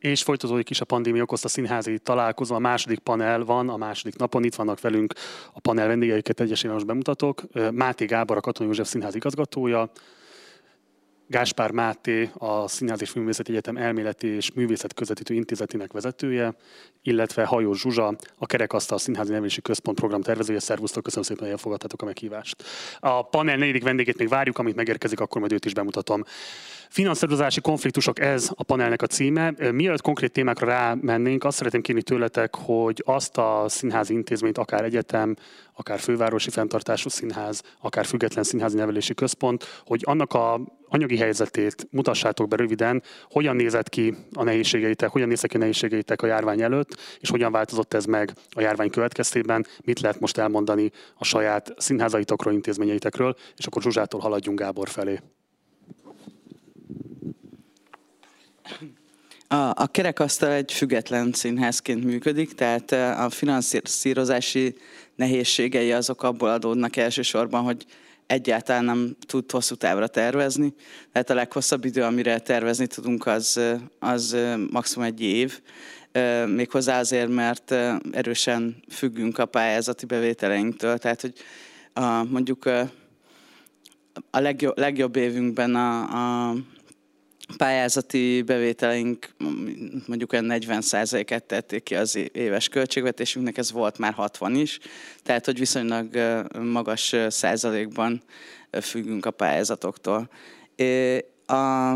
És folytatódik is a pandémia okozta színházi találkozó. A második panel van, a második napon itt vannak velünk a panel vendégeiket egyesével most bemutatok. Máté Gábor, a Katona József Színház igazgatója, Gáspár Máté, a Színház és Művészeti Egyetem elméleti és művészet közvetítő intézetének vezetője, illetve Hajó Zsuzsa, a Kerekasztal Színházi Nevelési Központ program tervezője. Szervusztok, köszönöm szépen, hogy elfogadtátok a meghívást. A panel negyedik vendégét még várjuk, amit megérkezik, akkor majd őt is bemutatom. Finanszírozási konfliktusok, ez a panelnek a címe. Mielőtt konkrét témákra rámennénk, azt szeretném kérni tőletek, hogy azt a színházi intézményt, akár egyetem, akár fővárosi fenntartású színház, akár független színházi nevelési központ, hogy annak a anyagi helyzetét mutassátok be röviden, hogyan nézett ki a nehézségeitek, hogyan néztek ki a nehézségeitek a járvány előtt, és hogyan változott ez meg a járvány következtében, mit lehet most elmondani a saját színházaitokról, intézményeitekről, és akkor Zsuzsától haladjunk Gábor felé. A, a kerekasztal egy független színházként működik, tehát a finanszírozási nehézségei azok abból adódnak elsősorban, hogy egyáltalán nem tud hosszú távra tervezni. Tehát a leghosszabb idő, amire tervezni tudunk, az, az maximum egy év. Méghozzá azért, mert erősen függünk a pályázati bevételeinktől. Tehát, hogy a, mondjuk a legjobb, legjobb évünkben a, a pályázati bevételeink mondjuk olyan 40%-et tették ki az éves költségvetésünknek, ez volt már 60 is, tehát hogy viszonylag magas százalékban függünk a pályázatoktól. A,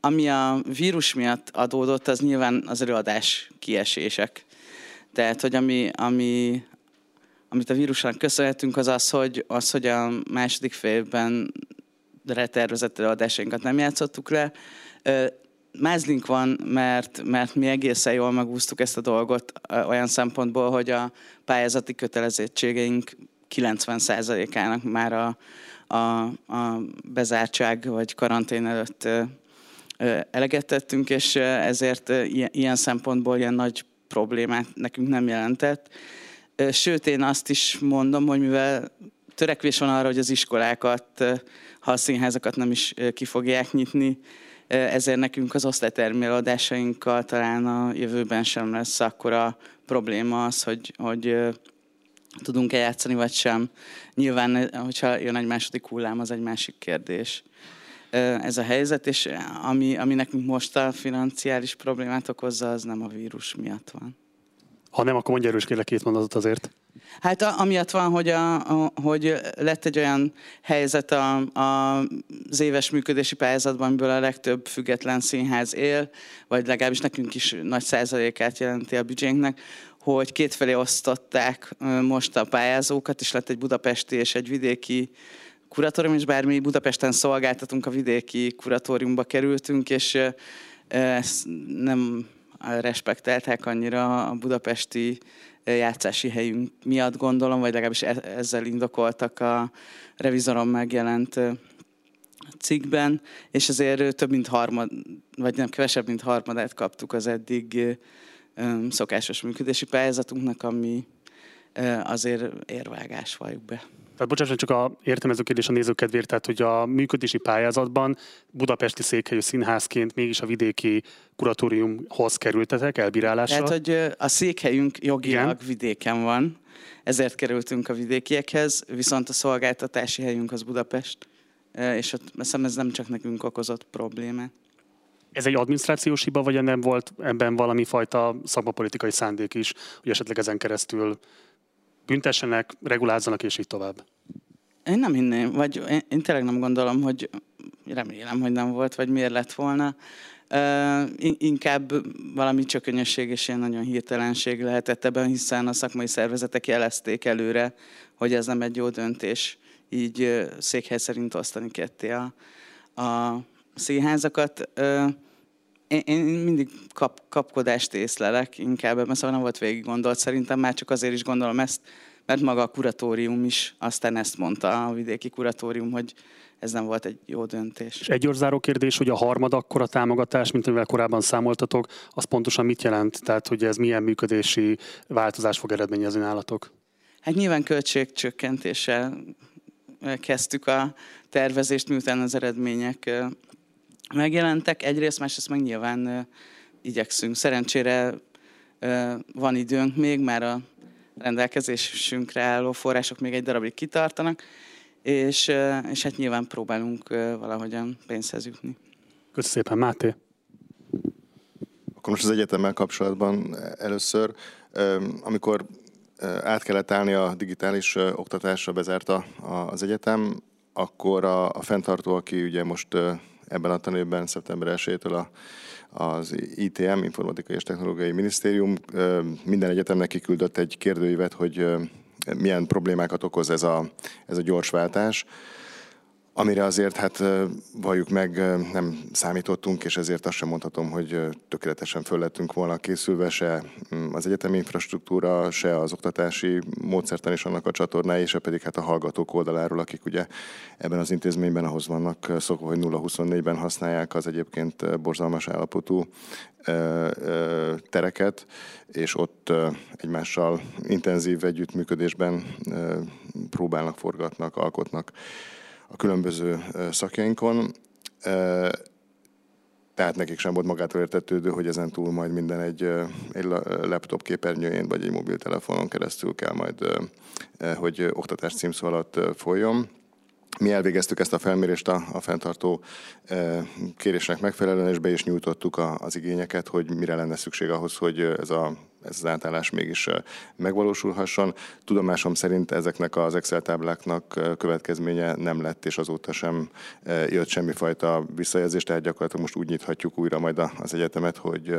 ami a vírus miatt adódott, az nyilván az előadás kiesések. Tehát, hogy ami, ami, amit a vírusnak köszönhetünk, az az, hogy, az, hogy a második félben tervezett előadásainkat nem játszottuk le, Mázlink van, mert, mert mi egészen jól megúsztuk ezt a dolgot olyan szempontból, hogy a pályázati kötelezettségeink 90%-ának már a, a, a bezártság vagy karantén előtt eleget tettünk, és ezért ilyen szempontból ilyen nagy problémát nekünk nem jelentett. Sőt, én azt is mondom, hogy mivel törekvés van arra, hogy az iskolákat, ha a színházakat nem is ki fogják nyitni, ezért nekünk az osztályterméladásainkkal talán a jövőben sem lesz akkora probléma az, hogy, hogy tudunk-e játszani, vagy sem. Nyilván, hogyha jön egy második hullám, az egy másik kérdés. Ez a helyzet, és ami, ami nekünk most a financiális problémát okozza, az nem a vírus miatt van. Ha nem, akkor mondja erős kérlek két mondatot azért. Hát a, amiatt van, hogy, a, a, hogy lett egy olyan helyzet a, a, az éves működési pályázatban, amiből a legtöbb független színház él, vagy legalábbis nekünk is nagy százalékát jelenti a büdzsénknek, hogy kétfelé osztották most a pályázókat, és lett egy budapesti és egy vidéki kuratórium, és bármi Budapesten szolgáltatunk, a vidéki kuratóriumba kerültünk, és ezt nem respekteltek annyira a budapesti játszási helyünk miatt gondolom, vagy legalábbis e- ezzel indokoltak a revizoron megjelent cikkben, és azért több mint harmad, vagy nem kevesebb, mint harmadát kaptuk az eddig szokásos működési pályázatunknak, ami azért érvágás valljuk be. Tehát bocsánat, csak a értelmező kérdés a nézők kedvéért, tehát hogy a működési pályázatban budapesti székhelyű színházként mégis a vidéki kuratóriumhoz kerültetek elbírálásra. Tehát, hogy a székhelyünk jogilag Igen. vidéken van, ezért kerültünk a vidékiekhez, viszont a szolgáltatási helyünk az Budapest, és ott hiszem ez nem csak nekünk okozott problémát. Ez egy adminisztrációs hiba, vagy nem volt ebben valami fajta szakmapolitikai szándék is, hogy esetleg ezen keresztül büntessenek, regulázzanak, és így tovább. Én nem hinném, vagy én, én tényleg nem gondolom, hogy remélem, hogy nem volt, vagy miért lett volna. Uh, inkább valami csökönyösség és ilyen nagyon hirtelenség lehetett ebben, hiszen a szakmai szervezetek jelezték előre, hogy ez nem egy jó döntés, így székhely szerint osztani ketté a, a színházakat. Uh, én, én mindig kap, kapkodást észlelek inkább, mert szóval nem volt végig gondolt. Szerintem már csak azért is gondolom ezt, mert maga a kuratórium is aztán ezt mondta, a vidéki kuratórium, hogy ez nem volt egy jó döntés. És egy záró kérdés, hogy a harmad akkora támogatás, mint amivel korábban számoltatok, az pontosan mit jelent? Tehát, hogy ez milyen működési változás fog eredményezni nálatok? Hát nyilván költségcsökkentéssel kezdtük a tervezést, miután az eredmények megjelentek. Egyrészt, másrészt meg nyilván igyekszünk. Szerencsére van időnk még, már a rendelkezésünkre álló források még egy darabig kitartanak, és, és hát nyilván próbálunk valahogyan pénzhez jutni. Köszönöm szépen, Máté! Akkor most az egyetemmel kapcsolatban először, amikor át kellett állni a digitális oktatásra, bezárta az egyetem, akkor a, a fenntartó, aki ugye most ebben a tanévben, szeptember 1-től a, az ITM, Informatikai és Technológiai Minisztérium minden egyetemnek kiküldött egy kérdőívet, hogy milyen problémákat okoz ez a, ez a gyors váltás amire azért hát valljuk meg nem számítottunk, és ezért azt sem mondhatom, hogy tökéletesen föl lettünk volna készülve se mm, az egyetemi infrastruktúra, se az oktatási módszertan és annak a csatornái, se pedig hát a hallgatók oldaláról, akik ugye ebben az intézményben ahhoz vannak szokva, hogy 0-24-ben használják az egyébként borzalmas állapotú tereket, és ott egymással intenzív együttműködésben próbálnak, forgatnak, alkotnak a különböző szakjainkon. Tehát nekik sem volt magától értetődő, hogy ezen túl majd minden egy, egy laptop képernyőjén vagy egy mobiltelefonon keresztül kell majd, hogy oktatás címszó alatt folyjon. Mi elvégeztük ezt a felmérést a, a fenntartó e, kérésnek megfelelően, és be is nyújtottuk a, az igényeket, hogy mire lenne szükség ahhoz, hogy ez, a, ez az átállás mégis megvalósulhasson. Tudomásom szerint ezeknek az Excel tábláknak következménye nem lett, és azóta sem jött semmifajta visszajelzés, tehát gyakorlatilag most úgy nyithatjuk újra majd az egyetemet, hogy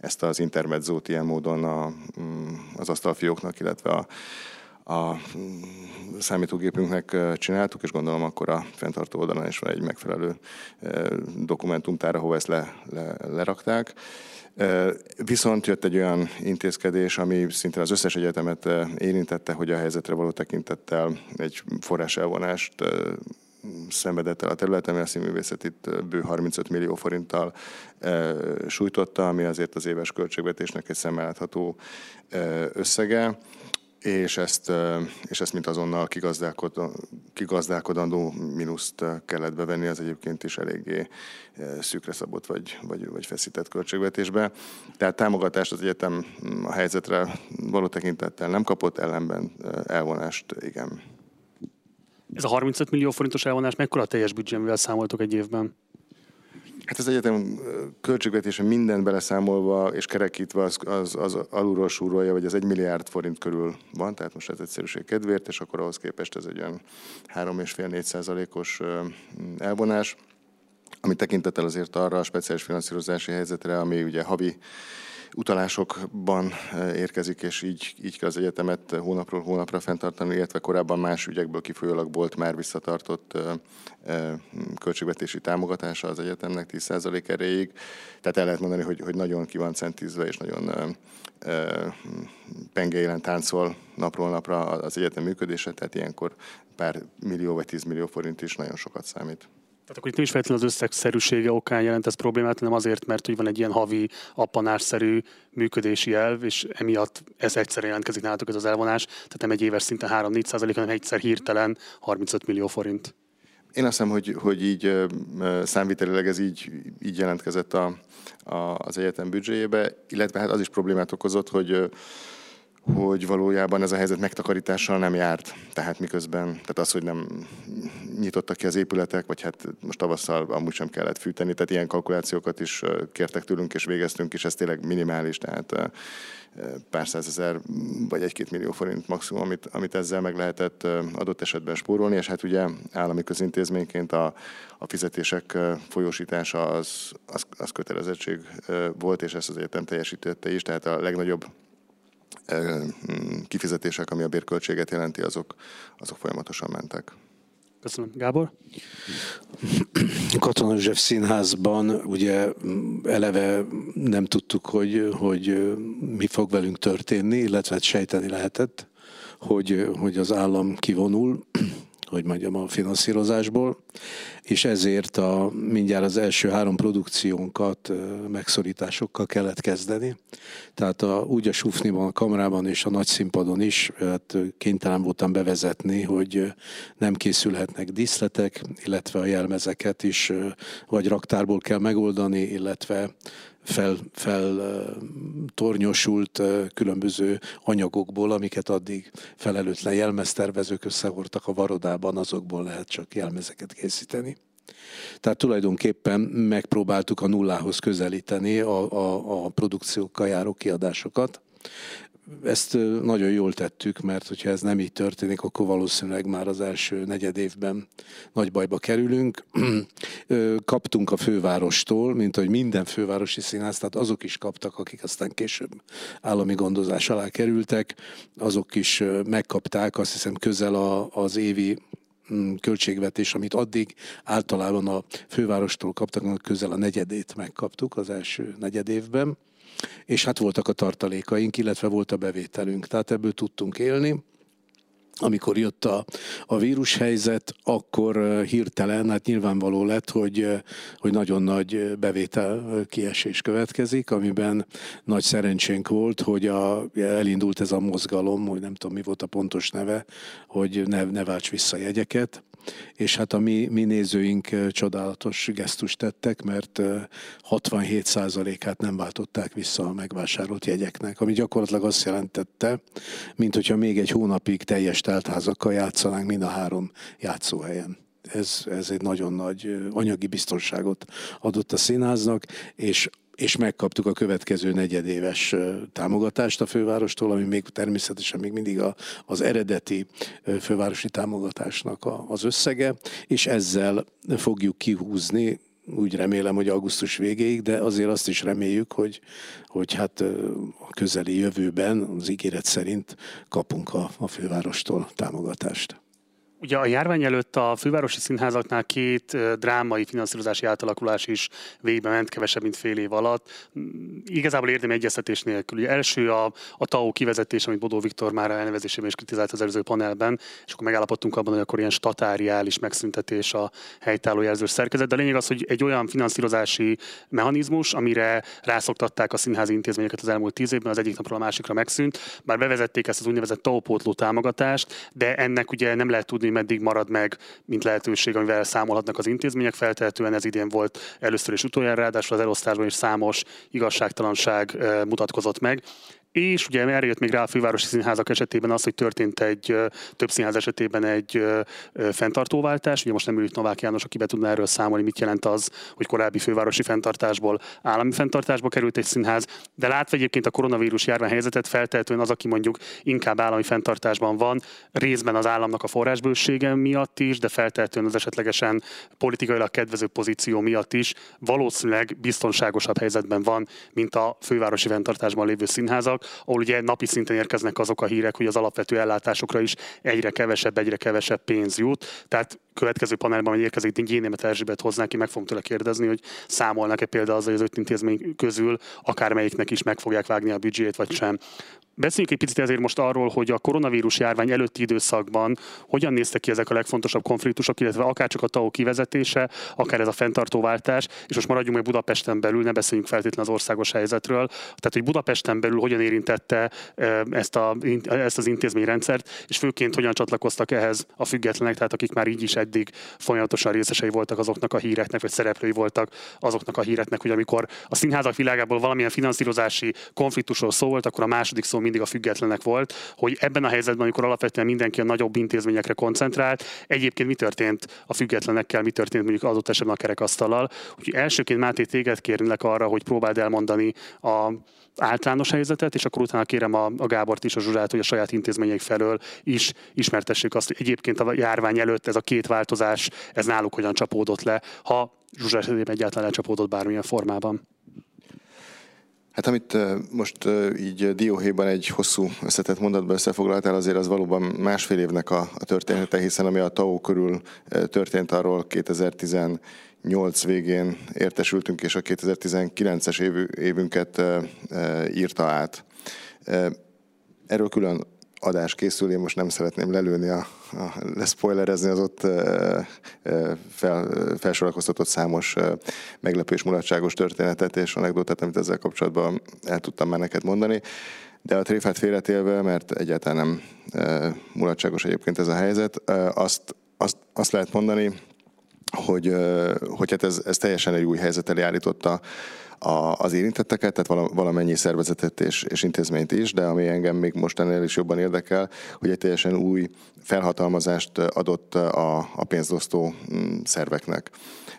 ezt az intermedzót ilyen módon a, mm, az asztalfióknak, illetve a a mm, számítógépünknek csináltuk, és gondolom akkor a fenntartó oldalon is van egy megfelelő dokumentumtár, ahova ezt le, le, lerakták. Viszont jött egy olyan intézkedés, ami szinte az összes egyetemet érintette, hogy a helyzetre való tekintettel egy forráselvonást szenvedett el a területen, mert a színművészet itt bő 35 millió forinttal e, sújtotta, ami azért az éves költségvetésnek egy szemmelátható e, összege és ezt, és ezt mint azonnal kigazdálkodandó mínuszt kellett bevenni, az egyébként is eléggé szűkre szabott vagy, vagy, vagy feszített költségvetésbe. Tehát támogatást az egyetem a helyzetre való tekintettel nem kapott, ellenben elvonást igen. Ez a 35 millió forintos elvonás mekkora teljes büdzsémivel számoltok egy évben? Hát az egyetem költségvetése mindent beleszámolva és kerekítve az, az, az alulról súrolja, vagy az egy milliárd forint körül van, tehát most ez egyszerűség kedvéért, és akkor ahhoz képest ez egy olyan 3,5-4 százalékos elvonás, ami tekintettel azért arra a speciális finanszírozási helyzetre, ami ugye havi utalásokban eh, érkezik, és így, így kell az egyetemet hónapról hónapra fenntartani, illetve korábban más ügyekből kifolyólag volt már visszatartott eh, eh, költségvetési támogatása az egyetemnek 10% erejéig. Tehát el lehet mondani, hogy, hogy nagyon ki van centízve, és nagyon pengeilen táncol napról napra az egyetem működése, tehát ilyenkor pár millió vagy 10 millió forint is nagyon sokat számít. Tehát akkor itt nem is feltétlenül az összegszerűsége okán jelent ez problémát, hanem azért, mert hogy van egy ilyen havi appanásszerű működési elv, és emiatt ez egyszerre jelentkezik nálatok ez az elvonás, tehát nem egy éves szinten 3-4 százalék, hanem egyszer hirtelen 35 millió forint. Én azt hiszem, hogy, hogy így számvitelileg ez így, így jelentkezett a, a, az egyetem büdzséjébe, illetve hát az is problémát okozott, hogy hogy valójában ez a helyzet megtakarítással nem járt. Tehát miközben, tehát az, hogy nem nyitottak ki az épületek, vagy hát most tavasszal amúgy sem kellett fűteni, tehát ilyen kalkulációkat is kértek tőlünk, és végeztünk, és ez tényleg minimális, tehát pár százezer vagy egy-két millió forint maximum, amit, amit ezzel meg lehetett adott esetben spórolni, és hát ugye állami közintézményként a, a fizetések folyósítása az, az, az kötelezettség volt, és ezt az egyetem teljesítette is, tehát a legnagyobb kifizetések, ami a bérköltséget jelenti, azok, azok folyamatosan mentek. Köszönöm. Gábor? Katona József Színházban ugye eleve nem tudtuk, hogy, hogy mi fog velünk történni, illetve hát sejteni lehetett, hogy, hogy az állam kivonul, hogy mondjam, a finanszírozásból, és ezért a, mindjárt az első három produkciónkat megszorításokkal kellett kezdeni. Tehát a, úgy a Sufniban, a kamerában és a nagy színpadon is hát kénytelen voltam bevezetni, hogy nem készülhetnek díszletek, illetve a jelmezeket is vagy raktárból kell megoldani, illetve fel, fel tornyosult különböző anyagokból, amiket addig felelőtlen jelmeztervezők összehordtak a varodában, azokból lehet csak jelmezeket készíteni. Tehát tulajdonképpen megpróbáltuk a nullához közelíteni a, a, a produkciókkal járó kiadásokat. Ezt nagyon jól tettük, mert hogyha ez nem így történik, akkor valószínűleg már az első negyed évben nagy bajba kerülünk. Kaptunk a fővárostól, mint hogy minden fővárosi színház, tehát azok is kaptak, akik aztán később állami gondozás alá kerültek, azok is megkapták, azt hiszem közel az évi mm, költségvetés, amit addig általában a fővárostól kaptak, közel a negyedét megkaptuk az első negyed évben és hát voltak a tartalékaink, illetve volt a bevételünk, tehát ebből tudtunk élni. Amikor jött a, a vírushelyzet, akkor hirtelen, hát nyilvánvaló lett, hogy, hogy nagyon nagy bevétel kiesés következik, amiben nagy szerencsénk volt, hogy a, elindult ez a mozgalom, hogy nem tudom mi volt a pontos neve, hogy ne, ne válts vissza jegyeket, és hát a mi, mi nézőink csodálatos gesztust tettek, mert 67%-át nem váltották vissza a megvásárolt jegyeknek, ami gyakorlatilag azt jelentette, mint hogyha még egy hónapig teljes teltházakkal játszanánk mind a három játszóhelyen. Ez, ez egy nagyon nagy anyagi biztonságot adott a színháznak, és és megkaptuk a következő negyedéves támogatást a fővárostól, ami még természetesen még mindig a, az eredeti fővárosi támogatásnak a, az összege, és ezzel fogjuk kihúzni úgy remélem, hogy augusztus végéig, de azért azt is reméljük, hogy, hogy hát a közeli jövőben az ígéret szerint kapunk a, a fővárostól támogatást. Ugye a járvány előtt a fővárosi színházaknál két drámai finanszírozási átalakulás is végbe ment, kevesebb, mint fél év alatt. Mm, igazából érdemi egyeztetés nélkül. Ugye első a, a TAO kivezetés, amit Bodó Viktor már elnevezésében is kritizált az előző panelben, és akkor megállapodtunk abban, hogy akkor ilyen statáriális megszüntetés a helytálló jelzős szerkezet. De a lényeg az, hogy egy olyan finanszírozási mechanizmus, amire rászoktatták a színházi intézményeket az elmúlt tíz évben, az egyik napról a másikra megszűnt. Bár bevezették ezt az úgynevezett TAO támogatást, de ennek ugye nem lehet tudni, meddig marad meg, mint lehetőség, amivel számolhatnak az intézmények. Feltehetően ez idén volt először és utoljára, ráadásul az elosztásban is számos igazságtalanság eh, mutatkozott meg és ugye erre jött még rá a fővárosi színházak esetében az, hogy történt egy több színház esetében egy fenntartóváltás. Ugye most nem ült Novák János, aki be tudna erről számolni, mit jelent az, hogy korábbi fővárosi fenntartásból állami fenntartásba került egy színház. De látva egyébként a koronavírus járványhelyzetet feltehetően az, aki mondjuk inkább állami fenntartásban van, részben az államnak a forrásbősége miatt is, de feltehetően az esetlegesen politikailag kedvező pozíció miatt is valószínűleg biztonságosabb helyzetben van, mint a fővárosi fenntartásban lévő színházak ahol ugye napi szinten érkeznek azok a hírek, hogy az alapvető ellátásokra is egyre kevesebb, egyre kevesebb pénz jut. Tehát következő panelban, hogy érkezik Gyénémet Erzsébet hozzá ki, meg fogom tőle kérdezni, hogy számolnak-e például az, hogy az öt intézmény közül akármelyiknek is meg fogják vágni a büdzsét, vagy sem. Beszéljünk egy picit ezért most arról, hogy a koronavírus járvány előtti időszakban hogyan néztek ki ezek a legfontosabb konfliktusok, illetve akár csak a TAO kivezetése, akár ez a fenntartóváltás, és most maradjunk meg Budapesten belül, ne beszéljünk feltétlenül az országos helyzetről. Tehát, hogy Budapesten belül hogyan érintette ezt, a, ezt az intézményrendszert, és főként hogyan csatlakoztak ehhez a függetlenek, tehát akik már így is eddig folyamatosan részesei voltak azoknak a híreknek, vagy szereplői voltak azoknak a híreknek, hogy amikor a színházak világából valamilyen finanszírozási konfliktusról szólt, akkor a második szó mindig a függetlenek volt, hogy ebben a helyzetben, amikor alapvetően mindenki a nagyobb intézményekre koncentrált, egyébként mi történt a függetlenekkel, mi történt mondjuk adott esetben a kerekasztallal. Úgyhogy elsőként Máté téged kérnélek arra, hogy próbáld elmondani a általános helyzetet, és akkor utána kérem a, a Gábort is, a Zsuzsát, hogy a saját intézmények felől is ismertessék azt, hogy egyébként a járvány előtt ez a két változás, ez náluk hogyan csapódott le, ha Zsuzsa esetében egyáltalán lecsapódott bármilyen formában. Hát amit most így dióhéjban egy hosszú összetett mondatban összefoglaltál, azért az valóban másfél évnek a, története, hiszen ami a TAO körül történt, arról 2018 végén értesültünk, és a 2019-es évünket írta át. Erről külön adás készül, én most nem szeretném lelőni, a, a, leszpoilerezni az ott fel, felsorakoztatott számos meglepő és mulatságos történetet és anekdotát, amit ezzel kapcsolatban el tudtam már neked mondani. De a tréfát félretélve, mert egyáltalán nem mulatságos egyébként ez a helyzet, azt, azt, azt lehet mondani, hogy, hogy hát ez, ez teljesen egy új helyzet elé állította a, az érintetteket, tehát valamennyi szervezetet és, és intézményt is, de ami engem még most ennél is jobban érdekel, hogy egy teljesen új felhatalmazást adott a, a pénzosztó mm, szerveknek.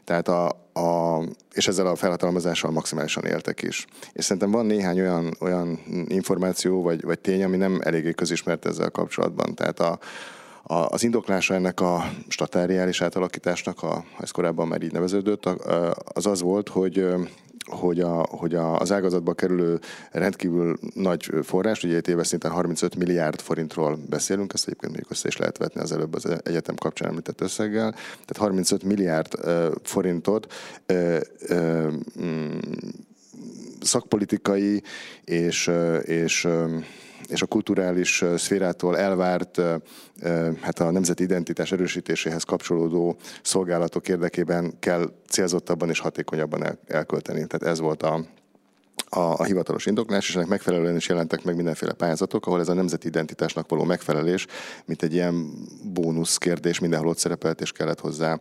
Tehát a, a, és ezzel a felhatalmazással maximálisan éltek is. És szerintem van néhány olyan, olyan információ vagy, vagy tény, ami nem eléggé közismert ezzel kapcsolatban. Tehát a, a, az indoklása ennek a statáriális átalakításnak, ha ez korábban már így neveződött, az az volt, hogy hogy, a, hogy a, az ágazatba kerülő rendkívül nagy forrás, ugye egy éves szinten 35 milliárd forintról beszélünk, ezt egyébként még össze is lehet vetni az előbb az egyetem kapcsán említett összeggel, tehát 35 milliárd uh, forintot uh, uh, szakpolitikai és, és és a kulturális szférától elvárt hát a nemzeti identitás erősítéséhez kapcsolódó szolgálatok érdekében kell célzottabban és hatékonyabban elkölteni. Tehát ez volt a, a, a hivatalos indoklás, és ennek megfelelően is jelentek meg mindenféle pályázatok, ahol ez a nemzeti identitásnak való megfelelés, mint egy ilyen bónusz kérdés mindenhol ott szerepelt, és kellett hozzá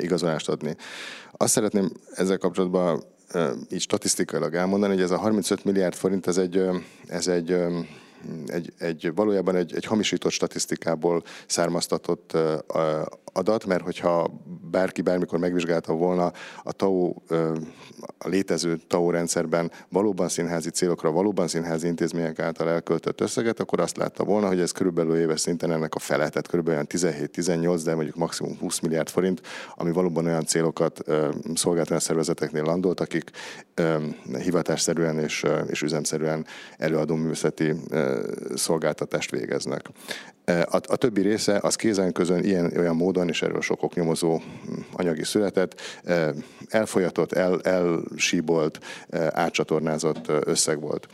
igazolást adni. Azt szeretném ezzel kapcsolatban így statisztikailag elmondani, hogy ez a 35 milliárd forint, ez egy, ez egy egy, egy valójában egy, egy hamisított statisztikából származtatott adat, mert hogyha bárki bármikor megvizsgálta volna a TAO, a létező TAO rendszerben valóban színházi célokra, valóban színházi intézmények által elköltött összeget, akkor azt látta volna, hogy ez körülbelül éves szinten ennek a fele, tehát körülbelül 17-18, de mondjuk maximum 20 milliárd forint, ami valóban olyan célokat szolgáltató szervezeteknél landolt, akik hivatásszerűen és, és üzemszerűen előadó művészeti szolgáltatást végeznek. A, a többi része az kézen közön ilyen olyan módon, és erről sok oknyomozó anyagi született, elfolyatott, el, elsíbolt, átcsatornázott összeg volt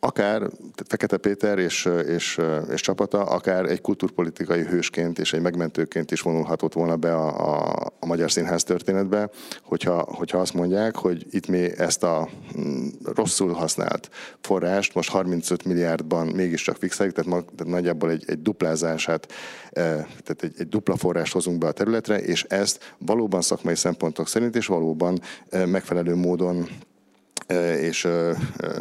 akár Fekete Péter és, és, és csapata, akár egy kulturpolitikai hősként és egy megmentőként is vonulhatott volna be a, a, a magyar színház történetbe, hogyha, hogyha azt mondják, hogy itt mi ezt a mm, rosszul használt forrást most 35 milliárdban mégiscsak fixáljuk, tehát, ma, tehát nagyjából egy, egy duplázását, e, tehát egy, egy dupla forrást hozunk be a területre, és ezt valóban szakmai szempontok szerint és valóban e, megfelelő módon és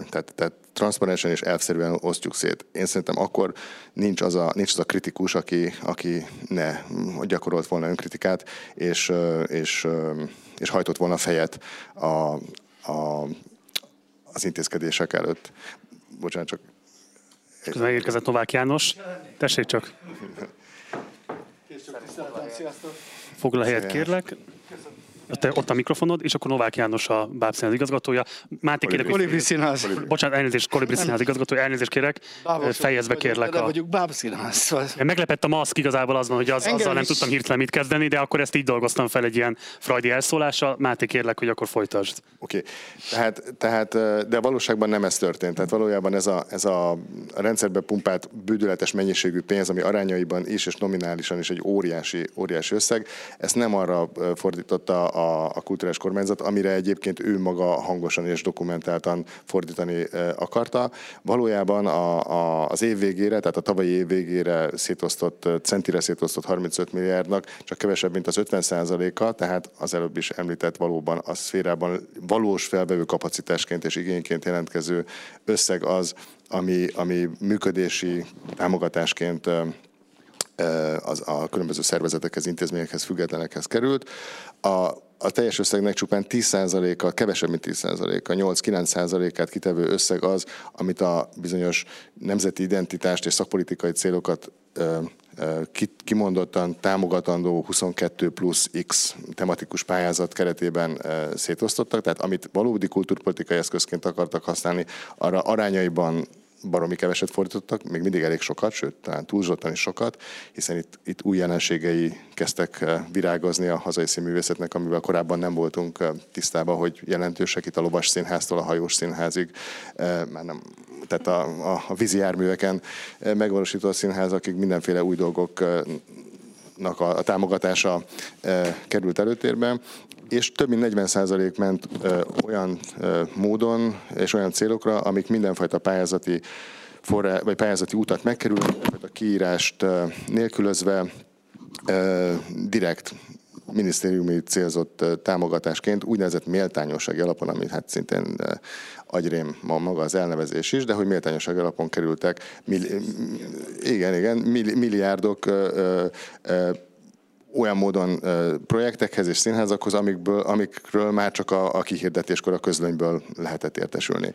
tehát, tehát transzparensen és elvszerűen osztjuk szét. Én szerintem akkor nincs az a, nincs az a kritikus, aki, aki ne gyakorolt volna önkritikát, és, és, és hajtott volna fejet a, a, az intézkedések előtt. Bocsánat, csak... Közben érkezett Novák János. Tessék csak. Foglal helyet, kérlek. Te, ott a mikrofonod, és akkor Novák János a Báb Színház igazgatója. Máté kérek, Kolibri Színház. Bocsánat, elnézést, Kolibri Színház igazgatója, elnézést kérek. Fejezd be kérlek. De a... vagyok Báb Színház. Szóval... Meglepett a maszk igazából az van, hogy az, azzal nem is... tudtam hirtelen mit kezdeni, de akkor ezt így dolgoztam fel egy ilyen frajdi elszólással. Máté kérlek, hogy akkor folytasd. Oké, okay. tehát, tehát, de valóságban nem ez történt. Tehát valójában ez a, ez a rendszerbe pumpált bődületes mennyiségű pénz, ami arányaiban is és nominálisan is egy óriási, óriási összeg, ezt nem arra fordította a, a kulturális kormányzat, amire egyébként ő maga hangosan és dokumentáltan fordítani akarta. Valójában a, a, az év végére, tehát a tavalyi év végére szétosztott, centire szétosztott 35 milliárdnak csak kevesebb, mint az 50 a tehát az előbb is említett valóban a szférában valós felvevő kapacitásként és igényként jelentkező összeg az, ami, ami működési támogatásként az a különböző szervezetekhez, intézményekhez, függetlenekhez került. A, a teljes összegnek csupán 10%-a, kevesebb, mint 10%-a, 8-9%-át kitevő összeg az, amit a bizonyos nemzeti identitást és szakpolitikai célokat kimondottan támogatandó 22 plusz X tematikus pályázat keretében szétosztottak, tehát amit valódi kulturpolitikai eszközként akartak használni, arra arányaiban baromi keveset fordítottak, még mindig elég sokat, sőt, talán túlzottan is sokat, hiszen itt, itt új jelenségei kezdtek eh, virágozni a hazai színművészetnek, amivel korábban nem voltunk eh, tisztában, hogy jelentősek itt a lovas színháztól a hajós színházig, eh, már nem, tehát a, a, a vízi járműveken megvalósított színház, akik mindenféle új dolgok a, támogatása került előtérbe, és több mint 40% ment e, olyan e, módon és olyan célokra, amik mindenfajta pályázati forrá, vagy pályázati utat megkerülnek, a kiírást e, nélkülözve e, direkt minisztériumi célzott támogatásként úgynevezett méltányossági alapon, ami hát szintén agyrém ma maga az elnevezés is, de hogy méltányossági alapon kerültek, milli, igen, igen, milliárdok olyan módon projektekhez és színházakhoz, amikből, amikről már csak a, a kihirdetéskor a közlönyből lehetett értesülni.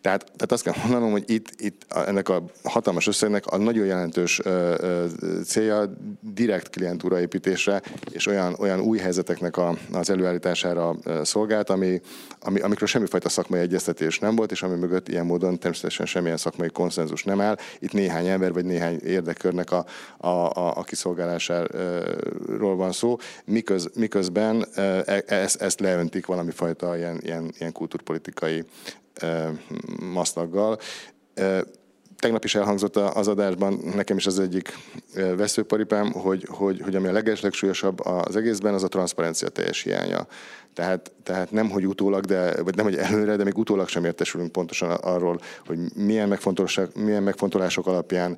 Tehát, tehát azt kell mondanom, hogy itt, itt ennek a hatalmas összegnek a nagyon jelentős ö, ö, célja direkt klientúra építésre és olyan, olyan új helyzeteknek a, az előállítására szolgált, ami, ami, amikről semmifajta szakmai egyeztetés nem volt, és ami mögött ilyen módon természetesen semmilyen szakmai konszenzus nem áll. Itt néhány ember vagy néhány érdekkörnek a, a, a, a kiszolgálásáról van szó, miköz, miközben e, ezt, ezt leöntik valami fajta ilyen, ilyen, ilyen kulturpolitikai masznaggal. Tegnap is elhangzott az adásban, nekem is az egyik veszőparipám, hogy, hogy, hogy ami a legeslegsúlyosabb az egészben, az a transzparencia teljes hiánya. Tehát, tehát nem, hogy utólag, de, vagy nem, hogy előre, de még utólag sem értesülünk pontosan arról, hogy milyen milyen megfontolások alapján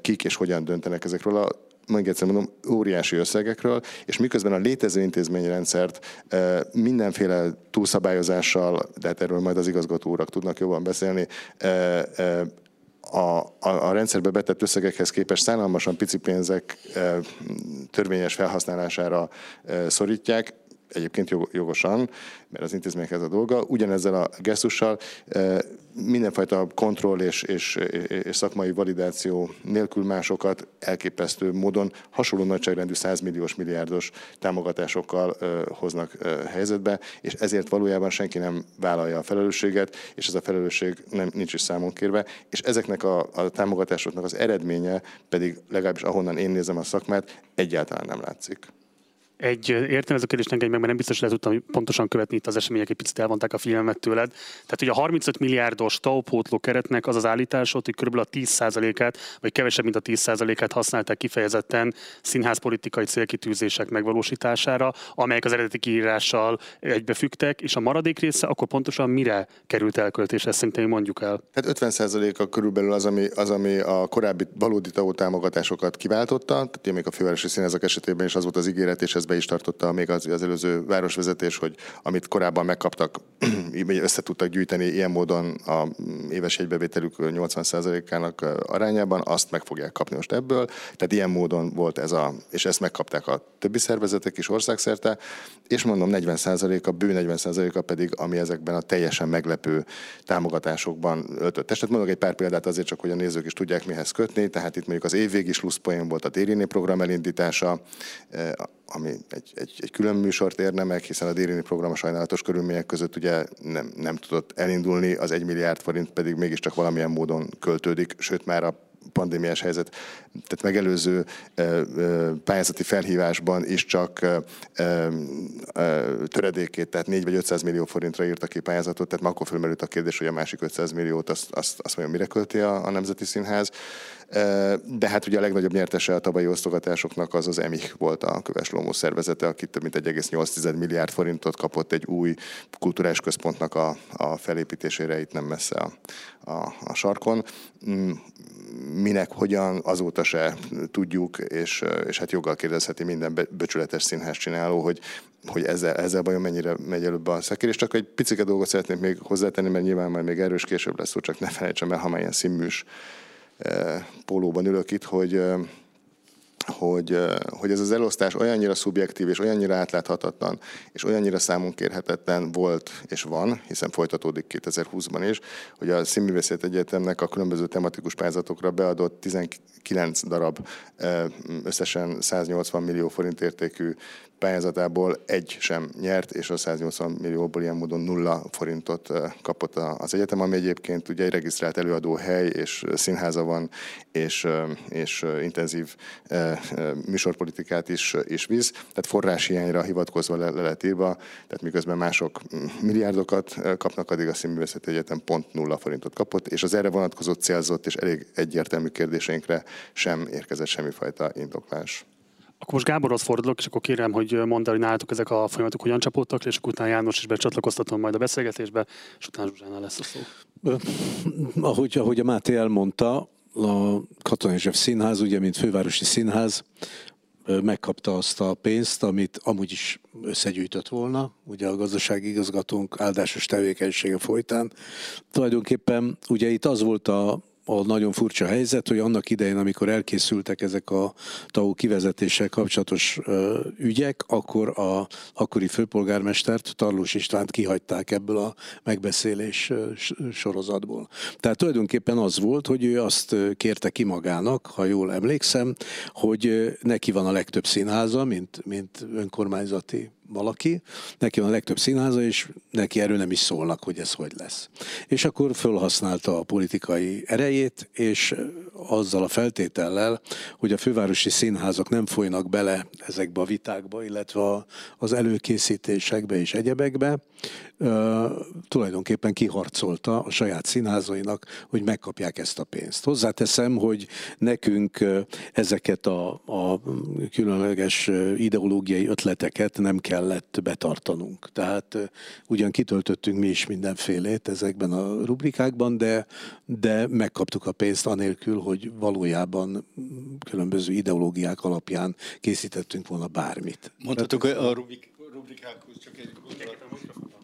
kik és hogyan döntenek ezekről a még egyszer mondom, óriási összegekről, és miközben a létező intézményrendszert mindenféle túlszabályozással, de hát erről majd az igazgató úrak tudnak jobban beszélni, a, a, a rendszerbe betett összegekhez képest szánalmasan pici pénzek törvényes felhasználására szorítják, egyébként jogosan, mert az intézmények ez a dolga. Ugyanezzel a gesztussal mindenfajta kontroll és, és, és szakmai validáció nélkül másokat elképesztő módon hasonló nagyságrendű 100 milliós milliárdos támogatásokkal hoznak helyzetbe, és ezért valójában senki nem vállalja a felelősséget, és ez a felelősség nem, nincs is számon kérve, és ezeknek a, a támogatásoknak az eredménye pedig legalábbis ahonnan én nézem a szakmát, egyáltalán nem látszik. Egy értelmező kérdést engedj meg, mert nem biztos, hogy tudtam pontosan követni itt az események, egy picit elvonták a filmet tőled. Tehát ugye a 35 milliárdos TAO keretnek az az állításod, hogy kb. a 10%-át, vagy kevesebb, mint a 10%-át használták kifejezetten színházpolitikai célkitűzések megvalósítására, amelyek az eredeti kiírással egybefügtek, és a maradék része akkor pontosan mire került elköltés, ezt szerintem mondjuk el. Tehát 50%-a körülbelül az, ami, az, ami a korábbi valódi támogatásokat kiváltotta, tehát még a fővárosi színházak esetében is az volt az ígéret, és ez be is tartotta még az, az előző városvezetés, hogy amit korábban megkaptak, össze tudtak gyűjteni ilyen módon a éves egybevételük 80%-ának arányában, azt meg fogják kapni most ebből. Tehát ilyen módon volt ez a, és ezt megkapták a többi szervezetek is országszerte, és mondom 40%-a, bő 40%-a pedig, ami ezekben a teljesen meglepő támogatásokban öltött. Tehát mondok egy pár példát azért csak, hogy a nézők is tudják mihez kötni, tehát itt mondjuk az évvégi slusszpoén volt a Dérini program elindítása, ami egy, egy, egy külön műsort érne meg, hiszen a Dérini program a sajnálatos körülmények között ugye nem, nem tudott elindulni, az egy milliárd forint pedig mégiscsak valamilyen módon költődik, sőt már a pandémiás helyzet, tehát megelőző pályázati felhívásban is csak töredékét, tehát 4 vagy 500 millió forintra írta ki pályázatot, tehát már akkor fölmerült a kérdés, hogy a másik 500 milliót azt, azt, azt mondja, mire költi a, a Nemzeti Színház. De hát ugye a legnagyobb nyertese a tavalyi osztogatásoknak az az EMIH volt a Köves Lomó szervezete, aki több mint 1,8 milliárd forintot kapott egy új kulturális központnak a, a felépítésére itt nem messze a, a, a sarkon. Minek, hogyan, azóta se tudjuk, és, és hát joggal kérdezheti minden becsületes színház csináló, hogy, hogy ezzel, ezzel vajon mennyire megy előbb a szekér. És csak egy picike dolgot szeretnék még hozzátenni, mert nyilván majd még erős később lesz szó, csak ne felejtsem el, ha már ilyen színműs pólóban ülök itt, hogy hogy, hogy ez az elosztás olyannyira szubjektív és olyannyira átláthatatlan és olyannyira számon kérhetetlen volt és van, hiszen folytatódik 2020-ban is, hogy a Színművészet Egyetemnek a különböző tematikus pályázatokra beadott 19 darab összesen 180 millió forint értékű pályázatából egy sem nyert, és a 180 millióból ilyen módon nulla forintot kapott az egyetem, ami egyébként ugye egy regisztrált előadó hely, és színháza van, és, és intenzív műsorpolitikát is, is visz, tehát forráshiányra hivatkozva le, le lett írva, tehát miközben mások milliárdokat kapnak, addig a Színművészeti Egyetem pont nulla forintot kapott, és az erre vonatkozó célzott és elég egyértelmű kérdéseinkre sem érkezett semmifajta indoklás. Akkor most Gáborhoz fordulok, és akkor kérem, hogy mondd el, hogy nálatok ezek a folyamatok hogyan csapódtak, és akkor utána János is becsatlakoztatom majd a beszélgetésbe, és utána Zsuzsánál lesz a szó. Ahogy, ahogy a Máté elmondta, a Katona József Színház, ugye, mint fővárosi színház, megkapta azt a pénzt, amit amúgy is összegyűjtött volna, ugye a gazdasági igazgatónk áldásos tevékenysége folytán. Tulajdonképpen ugye itt az volt a, a nagyon furcsa helyzet, hogy annak idején, amikor elkészültek ezek a TAU kivezetéssel kapcsolatos ügyek, akkor a akkori főpolgármestert, Tarlós Istvánt kihagyták ebből a megbeszélés sorozatból. Tehát tulajdonképpen az volt, hogy ő azt kérte ki magának, ha jól emlékszem, hogy neki van a legtöbb színháza, mint, mint önkormányzati valaki, neki van a legtöbb színháza, és neki erről nem is szólnak, hogy ez hogy lesz. És akkor fölhasználta a politikai erejét, és azzal a feltétellel, hogy a fővárosi színházak nem folynak bele ezekbe a vitákba, illetve az előkészítésekbe és egyebekbe, tulajdonképpen kiharcolta a saját színházainak, hogy megkapják ezt a pénzt. Hozzáteszem, hogy nekünk ezeket a, a különleges ideológiai ötleteket nem kellett betartanunk. Tehát ugyan kitöltöttünk mi is mindenfélét ezekben a rubrikákban, de, de megkaptuk a pénzt anélkül, hogy valójában különböző ideológiák alapján készítettünk volna bármit. Mondhatok a rubrikákhoz csak egy gondolat.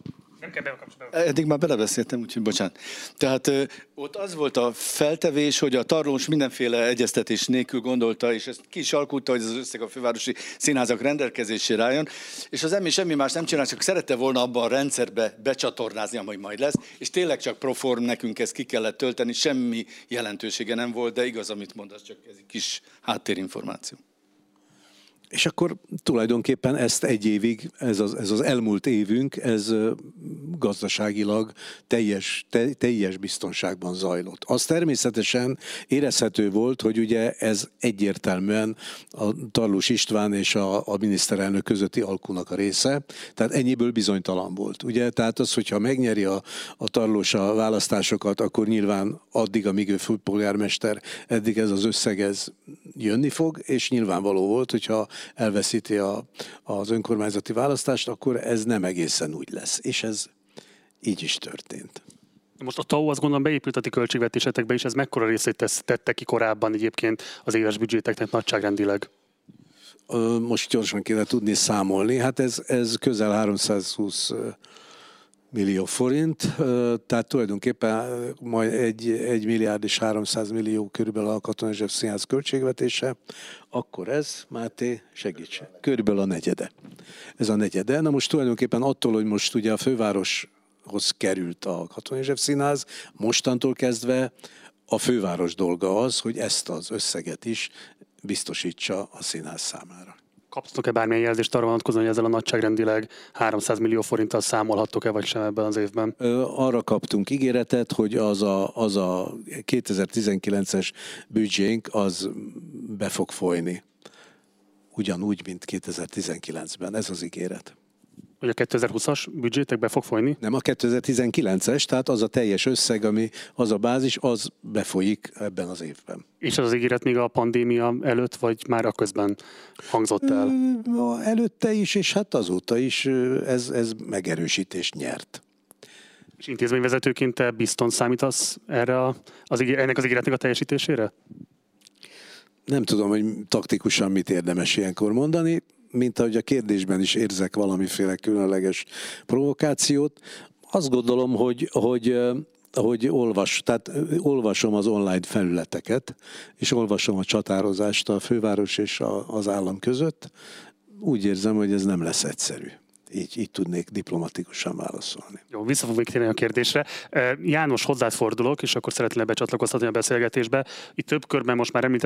Nem. Eddig már belebeszéltem, úgyhogy bocsánat. Tehát ott az volt a feltevés, hogy a tarlós mindenféle egyeztetés nélkül gondolta, és ezt ki is alkulta, hogy az összeg a fővárosi színházak rendelkezésére álljon, és az emmi semmi más nem csinál, csak szerette volna abban a rendszerbe becsatornázni, ami majd lesz, és tényleg csak proform nekünk ezt ki kellett tölteni, semmi jelentősége nem volt, de igaz, amit mondasz, csak ez egy kis háttérinformáció. És akkor tulajdonképpen ezt egy évig, ez az, ez az elmúlt évünk, ez gazdaságilag teljes, te, teljes biztonságban zajlott. Az természetesen érezhető volt, hogy ugye ez egyértelműen a Tarlós István és a, a miniszterelnök közötti alkunak a része, tehát ennyiből bizonytalan volt. Ugye, tehát az, hogyha megnyeri a, a Tarlós a választásokat, akkor nyilván addig, amíg ő főpolgármester, eddig ez az összeg ez jönni fog, és nyilvánvaló volt, hogyha elveszíti a, az önkormányzati választást, akkor ez nem egészen úgy lesz. És ez így is történt. Most a TAO azt gondolom beépült a ti költségvetésetekbe, és ez mekkora részét tette ki korábban egyébként az éves büdzséteknek nagyságrendileg? Most gyorsan kéne tudni számolni. Hát ez, ez közel 320 millió forint, tehát tulajdonképpen majd egy, egy milliárd és 300 millió körülbelül a Katona Zsef Színház költségvetése, akkor ez, Máté, segíts, körülbelül a negyede. Ez a negyede. Na most tulajdonképpen attól, hogy most ugye a fővároshoz került a Katona Zsef Színház, mostantól kezdve a főváros dolga az, hogy ezt az összeget is biztosítsa a színház számára. Kaptok-e bármilyen jelzést arra vonatkozóan, hogy ezzel a nagyságrendileg 300 millió forinttal számolhattok-e, vagy sem ebben az évben? Arra kaptunk ígéretet, hogy az a, az a 2019-es büdzsénk az be fog folyni. Ugyanúgy, mint 2019-ben. Ez az ígéret hogy a 2020-as büdzsétek be fog folyni? Nem, a 2019-es, tehát az a teljes összeg, ami az a bázis, az befolyik ebben az évben. És az az ígéret még a pandémia előtt, vagy már a közben hangzott el? Előtte is, és hát azóta is ez, ez megerősítést nyert. És intézményvezetőként te bizton számítasz erre a, az, ennek az ígéretnek a teljesítésére? Nem tudom, hogy taktikusan mit érdemes ilyenkor mondani mint ahogy a kérdésben is érzek valamiféle különleges provokációt, azt gondolom, hogy, hogy hogy olvas, tehát olvasom az online felületeket, és olvasom a csatározást a főváros és a, az állam között, úgy érzem, hogy ez nem lesz egyszerű így, így tudnék diplomatikusan válaszolni. Jó, vissza fogok térni a kérdésre. János, hozzád fordulok, és akkor szeretnél becsatlakoztatni a beszélgetésbe. Itt több körben most már említ,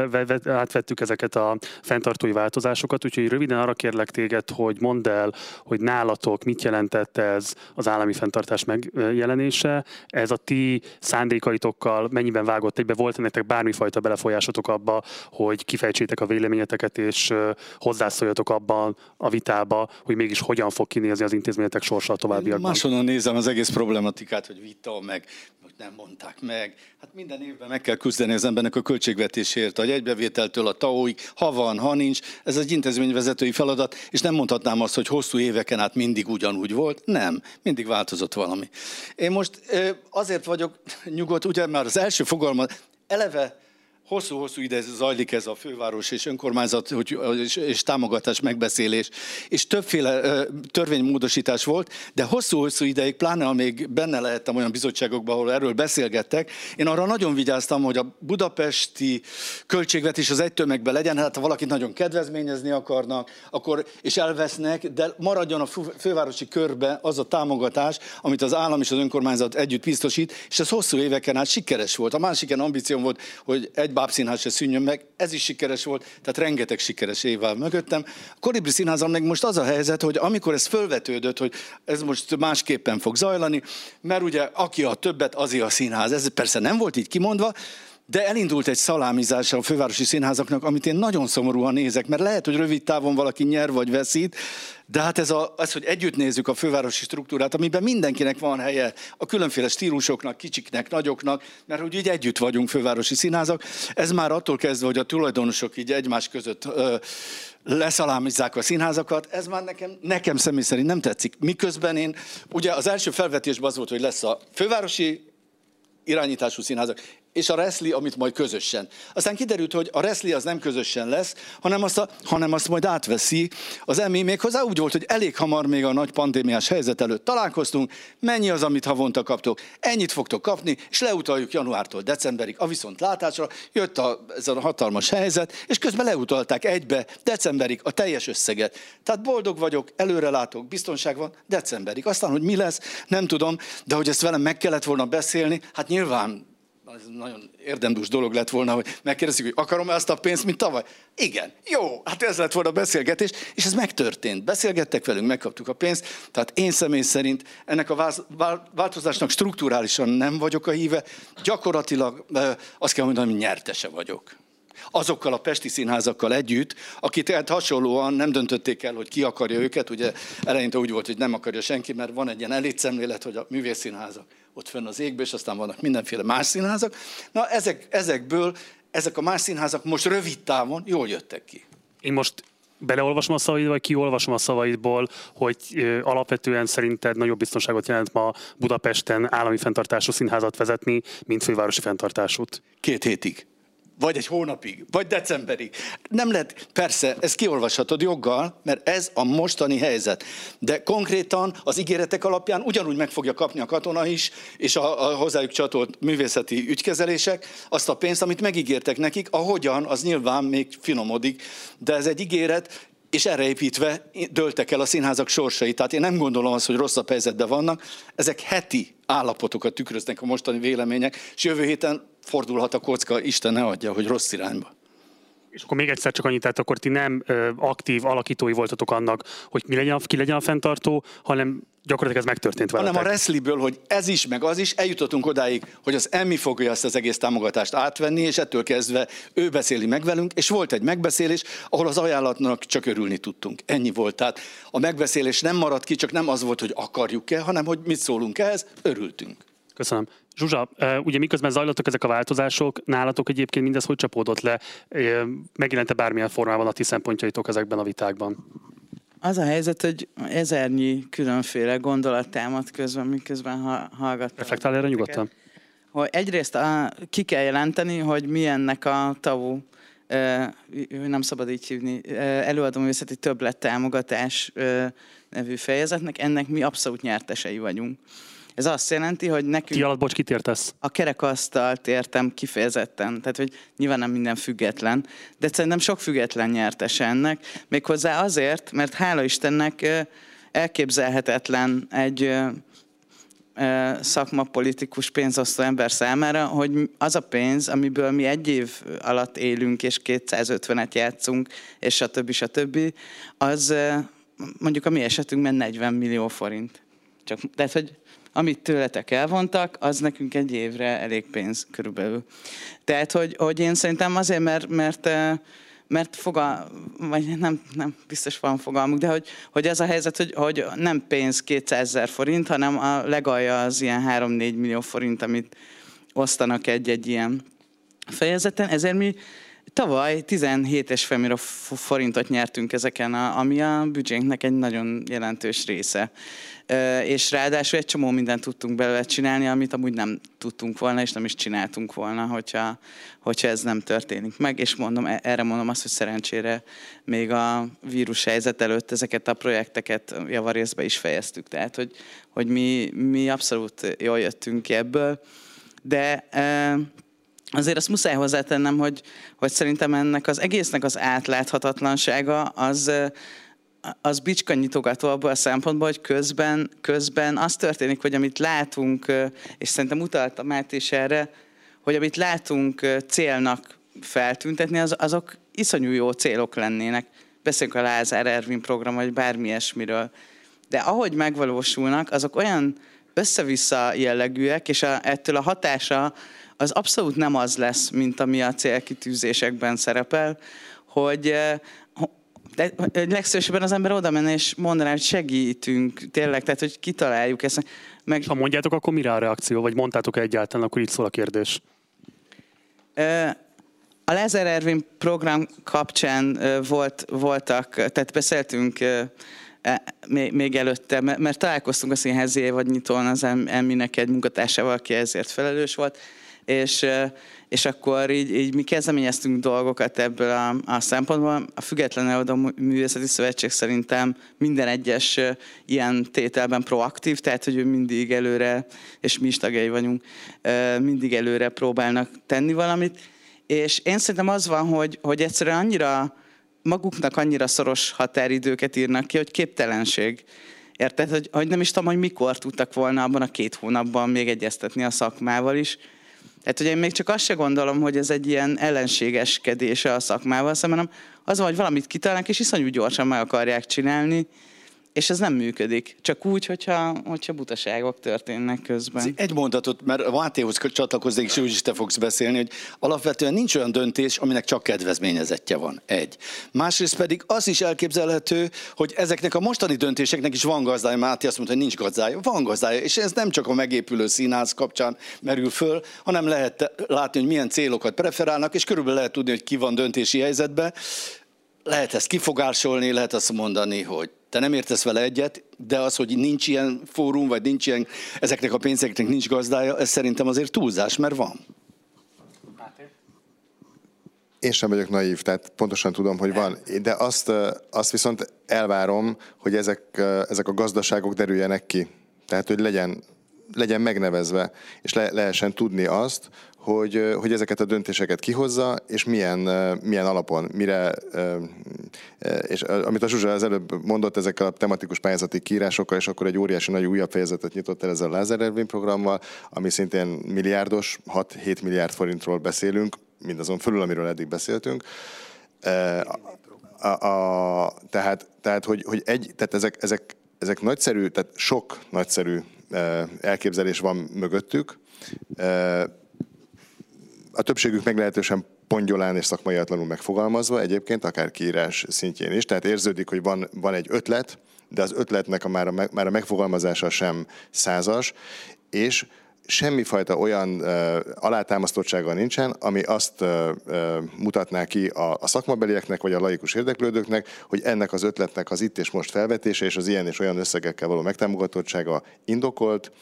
átvettük ezeket a fenntartói változásokat, úgyhogy röviden arra kérlek téged, hogy mondd el, hogy nálatok mit jelentett ez az állami fenntartás megjelenése. Ez a ti szándékaitokkal mennyiben vágott egybe? Volt nektek bármifajta belefolyásotok abba, hogy kifejtsétek a véleményeteket, és hozzászóljatok abban a vitába, hogy mégis hogyan fog kinézni az intézményetek sorsa a továbbiakban? Máshonnan nézem az egész problematikát, hogy vita meg, hogy nem mondták meg. Hát minden évben meg kell küzdeni az embernek a költségvetésért, a egybevételtől a TAO-ig, ha van, ha nincs. Ez egy intézményvezetői feladat, és nem mondhatnám azt, hogy hosszú éveken át mindig ugyanúgy volt. Nem, mindig változott valami. Én most azért vagyok nyugodt, ugye már az első fogalma, eleve hosszú-hosszú ide zajlik ez a főváros és önkormányzat hogy, és, és támogatás megbeszélés, és többféle törvénymódosítás volt, de hosszú-hosszú ideig, pláne még benne lehettem olyan bizottságokban, ahol erről beszélgettek, én arra nagyon vigyáztam, hogy a budapesti költségvetés az egy tömegben legyen, hát ha valakit nagyon kedvezményezni akarnak, akkor, és elvesznek, de maradjon a fővárosi körbe az a támogatás, amit az állam és az önkormányzat együtt biztosít, és ez hosszú éveken át sikeres volt. A másik ambícióm volt, hogy egy bábszínház se szűnjön meg, ez is sikeres volt, tehát rengeteg sikeres évvel mögöttem. A Kolibri Színházam meg most az a helyzet, hogy amikor ez fölvetődött, hogy ez most másképpen fog zajlani, mert ugye aki a többet, az a színház. Ez persze nem volt így kimondva, de elindult egy szalámizás a fővárosi színházaknak, amit én nagyon szomorúan nézek, mert lehet, hogy rövid távon valaki nyer vagy veszít, de hát ez, a, ez, hogy együtt nézzük a fővárosi struktúrát, amiben mindenkinek van helye, a különféle stílusoknak, kicsiknek, nagyoknak, mert hogy így együtt vagyunk fővárosi színházak, ez már attól kezdve, hogy a tulajdonosok így egymás között ö, leszalámizzák a színházakat, ez már nekem, nekem személy szerint nem tetszik. Miközben én, ugye az első felvetésben az volt, hogy lesz a fővárosi irányítású színházak, és a Reszli, amit majd közösen. Aztán kiderült, hogy a Reszli az nem közösen lesz, hanem azt, a, hanem azt majd átveszi az EMI. Még hozzá úgy volt, hogy elég hamar még a nagy pandémiás helyzet előtt találkoztunk, mennyi az, amit havonta kaptok, ennyit fogtok kapni, és leutaljuk januártól decemberig a viszontlátásra. Jött a, ez a hatalmas helyzet, és közben leutalták egybe decemberig a teljes összeget. Tehát boldog vagyok, előre látok, biztonság van, decemberig. Aztán, hogy mi lesz, nem tudom, de hogy ezt velem meg kellett volna beszélni, hát nyilván ez nagyon érdemdús dolog lett volna, hogy megkérdezik, hogy akarom ezt a pénzt, mint tavaly. Igen, jó, hát ez lett volna a beszélgetés, és ez megtörtént. Beszélgettek velünk, megkaptuk a pénzt, tehát én személy szerint ennek a változásnak strukturálisan nem vagyok a híve, gyakorlatilag azt kell mondanom, hogy nyertese vagyok azokkal a pesti színházakkal együtt, akik tehát hasonlóan nem döntötték el, hogy ki akarja őket. Ugye eleinte úgy volt, hogy nem akarja senki, mert van egy ilyen elétszemlélet, hogy a művészszínházak ott fönn az égbe, és aztán vannak mindenféle más színházak. Na ezek, ezekből, ezek a más színházak most rövid távon jól jöttek ki. Én most beleolvasom a szavaid, vagy kiolvasom a szavaidból, hogy ö, alapvetően szerinted nagyobb biztonságot jelent ma Budapesten állami fenntartású színházat vezetni, mint fővárosi fenntartásút? Két hétig vagy egy hónapig, vagy decemberig. Nem lehet, persze, ezt kiolvashatod joggal, mert ez a mostani helyzet. De konkrétan az ígéretek alapján ugyanúgy meg fogja kapni a katona is, és a, a hozzájuk csatolt művészeti ügykezelések azt a pénzt, amit megígértek nekik. Ahogyan, az nyilván még finomodik, de ez egy ígéret, és erre építve döltek el a színházak sorsai. Tehát én nem gondolom azt, hogy rosszabb helyzetben vannak. Ezek heti állapotokat tükröznek a mostani vélemények, és jövő héten fordulhat a kocka, Isten ne adja, hogy rossz irányba. És akkor még egyszer csak annyit, tehát akkor ti nem ö, aktív alakítói voltatok annak, hogy mi legyen, ki legyen a fenntartó, hanem gyakorlatilag ez megtörtént veletek. Hanem a Ressliből, hogy ez is, meg az is, eljutottunk odáig, hogy az Emmi fogja ezt az egész támogatást átvenni, és ettől kezdve ő beszéli meg velünk, és volt egy megbeszélés, ahol az ajánlatnak csak örülni tudtunk. Ennyi volt. Tehát a megbeszélés nem maradt ki, csak nem az volt, hogy akarjuk-e, hanem hogy mit szólunk ehhez, örültünk. Köszönöm. Zsuzsa, ugye miközben zajlottak ezek a változások, nálatok egyébként mindez hogy csapódott le? Megjelente bármilyen formában a ti szempontjaitok ezekben a vitákban? Az a helyzet, hogy ezernyi különféle gondolat támad közben, miközben ha, hallgattam. Reflektál erre nyugodtan? Hogy egyrészt a, ki kell jelenteni, hogy milyennek a tavu nem szabad így hívni, előadó művészeti többlet támogatás nevű fejezetnek, ennek mi abszolút nyertesei vagyunk. Ez azt jelenti, hogy nekünk... Ti alatt, bocs, kit értesz? A kerekasztalt értem kifejezetten. Tehát, hogy nyilván nem minden független, de szerintem sok független nyertes ennek. Méghozzá azért, mert hála Istennek elképzelhetetlen egy szakmapolitikus pénzosztó ember számára, hogy az a pénz, amiből mi egy év alatt élünk, és 250-et játszunk, és stb. stb., az mondjuk a mi esetünkben 40 millió forint. Csak, tehát, hogy amit tőletek elvontak, az nekünk egy évre elég pénz körülbelül. Tehát, hogy, hogy én szerintem azért, mert, mert mert fogal, vagy nem, nem biztos van fogalmuk, de hogy, hogy ez a helyzet, hogy, hogy nem pénz 200 ezer forint, hanem a legalja az ilyen 3-4 millió forint, amit osztanak egy-egy ilyen fejezeten, ezért mi Tavaly 17,5 millió forintot nyertünk ezeken, ami a büdzsénknek egy nagyon jelentős része és ráadásul egy csomó mindent tudtunk belőle csinálni, amit amúgy nem tudtunk volna, és nem is csináltunk volna, hogyha, hogyha ez nem történik meg. És mondom, e, erre mondom azt, hogy szerencsére még a vírus helyzet előtt ezeket a projekteket javarészbe is fejeztük. Tehát, hogy, hogy mi, mi abszolút jól jöttünk ki ebből. De azért azt muszáj hozzátennem, hogy, hogy szerintem ennek az egésznek az átláthatatlansága az az bicskanyitogató abban a szempontból, hogy közben, közben az történik, hogy amit látunk, és szerintem utalta Máté is erre, hogy amit látunk célnak feltüntetni, az, azok iszonyú jó célok lennének. Beszélünk a Lázár Ervin program, vagy bármi ilyesmiről. De ahogy megvalósulnak, azok olyan össze-vissza jellegűek, és a, ettől a hatása az abszolút nem az lesz, mint ami a célkitűzésekben szerepel, hogy de legszívesebben az ember oda menne és mondaná, hogy segítünk, tényleg, tehát hogy kitaláljuk ezt. Meg... Ha mondjátok, akkor mire a reakció, vagy mondtátok egyáltalán, akkor itt szól a kérdés. A Lezer Ervin program kapcsán volt, voltak, tehát beszéltünk e, még előtte, mert találkoztunk a színházi vagy nyitón az Emminek egy munkatársával, aki ezért felelős volt, és, és akkor így, így mi kezdeményeztünk dolgokat ebből a, a szempontból. A Független Előadó Művészeti Szövetség szerintem minden egyes ilyen tételben proaktív, tehát hogy ő mindig előre, és mi is tagjai vagyunk, mindig előre próbálnak tenni valamit. És én szerintem az van, hogy, hogy egyszerűen annyira maguknak annyira szoros határidőket írnak ki, hogy képtelenség. Érted, hogy, hogy nem is tudom, hogy mikor tudtak volna abban a két hónapban még egyeztetni a szakmával is. Tehát ugye én még csak azt se gondolom, hogy ez egy ilyen ellenségeskedése a szakmával szemben, hanem az van, hogy valamit kitalálnak, és iszonyú gyorsan meg akarják csinálni, és ez nem működik. Csak úgy, hogyha, hogyha butaságok történnek közben. Egy mondatot, mert Mátéhoz csatlakozni, és úgy is te fogsz beszélni, hogy alapvetően nincs olyan döntés, aminek csak kedvezményezetje van. Egy. Másrészt pedig az is elképzelhető, hogy ezeknek a mostani döntéseknek is van gazdája. Máté azt mondta, hogy nincs gazdája. Van gazdája, és ez nem csak a megépülő színház kapcsán merül föl, hanem lehet látni, hogy milyen célokat preferálnak, és körülbelül lehet tudni, hogy ki van döntési helyzetben lehet ezt kifogásolni, lehet azt mondani, hogy te nem értesz vele egyet, de az, hogy nincs ilyen fórum, vagy nincs ilyen, ezeknek a pénzeknek nincs gazdája, ez szerintem azért túlzás, mert van. Én sem vagyok naív, tehát pontosan tudom, hogy van, de azt, azt viszont elvárom, hogy ezek, ezek a gazdaságok derüljenek ki. Tehát, hogy legyen, legyen megnevezve, és le, lehessen tudni azt, hogy, hogy ezeket a döntéseket kihozza, és milyen, milyen alapon, mire, és amit a Zsuzsa az előbb mondott ezekkel a tematikus pályázati kiírásokkal, és akkor egy óriási nagy újabb fejezetet nyitott el ezzel a Lázer Ervin programmal, ami szintén milliárdos, 6-7 milliárd forintról beszélünk, mindazon fölül, amiről eddig beszéltünk. A, a, tehát, tehát, hogy, hogy egy, tehát ezek, ezek, ezek nagyszerű, tehát sok nagyszerű elképzelés van mögöttük, a többségük meglehetősen pongyolán és szakmaiatlanul megfogalmazva, egyébként akár kiírás szintjén is. Tehát érződik, hogy van, van egy ötlet, de az ötletnek a már, a, már a megfogalmazása sem százas, és semmifajta olyan uh, alátámasztottsága nincsen, ami azt uh, uh, mutatná ki a, a szakmabelieknek vagy a laikus érdeklődőknek, hogy ennek az ötletnek az itt és most felvetése és az ilyen és olyan összegekkel való megtámogatottsága indokolt,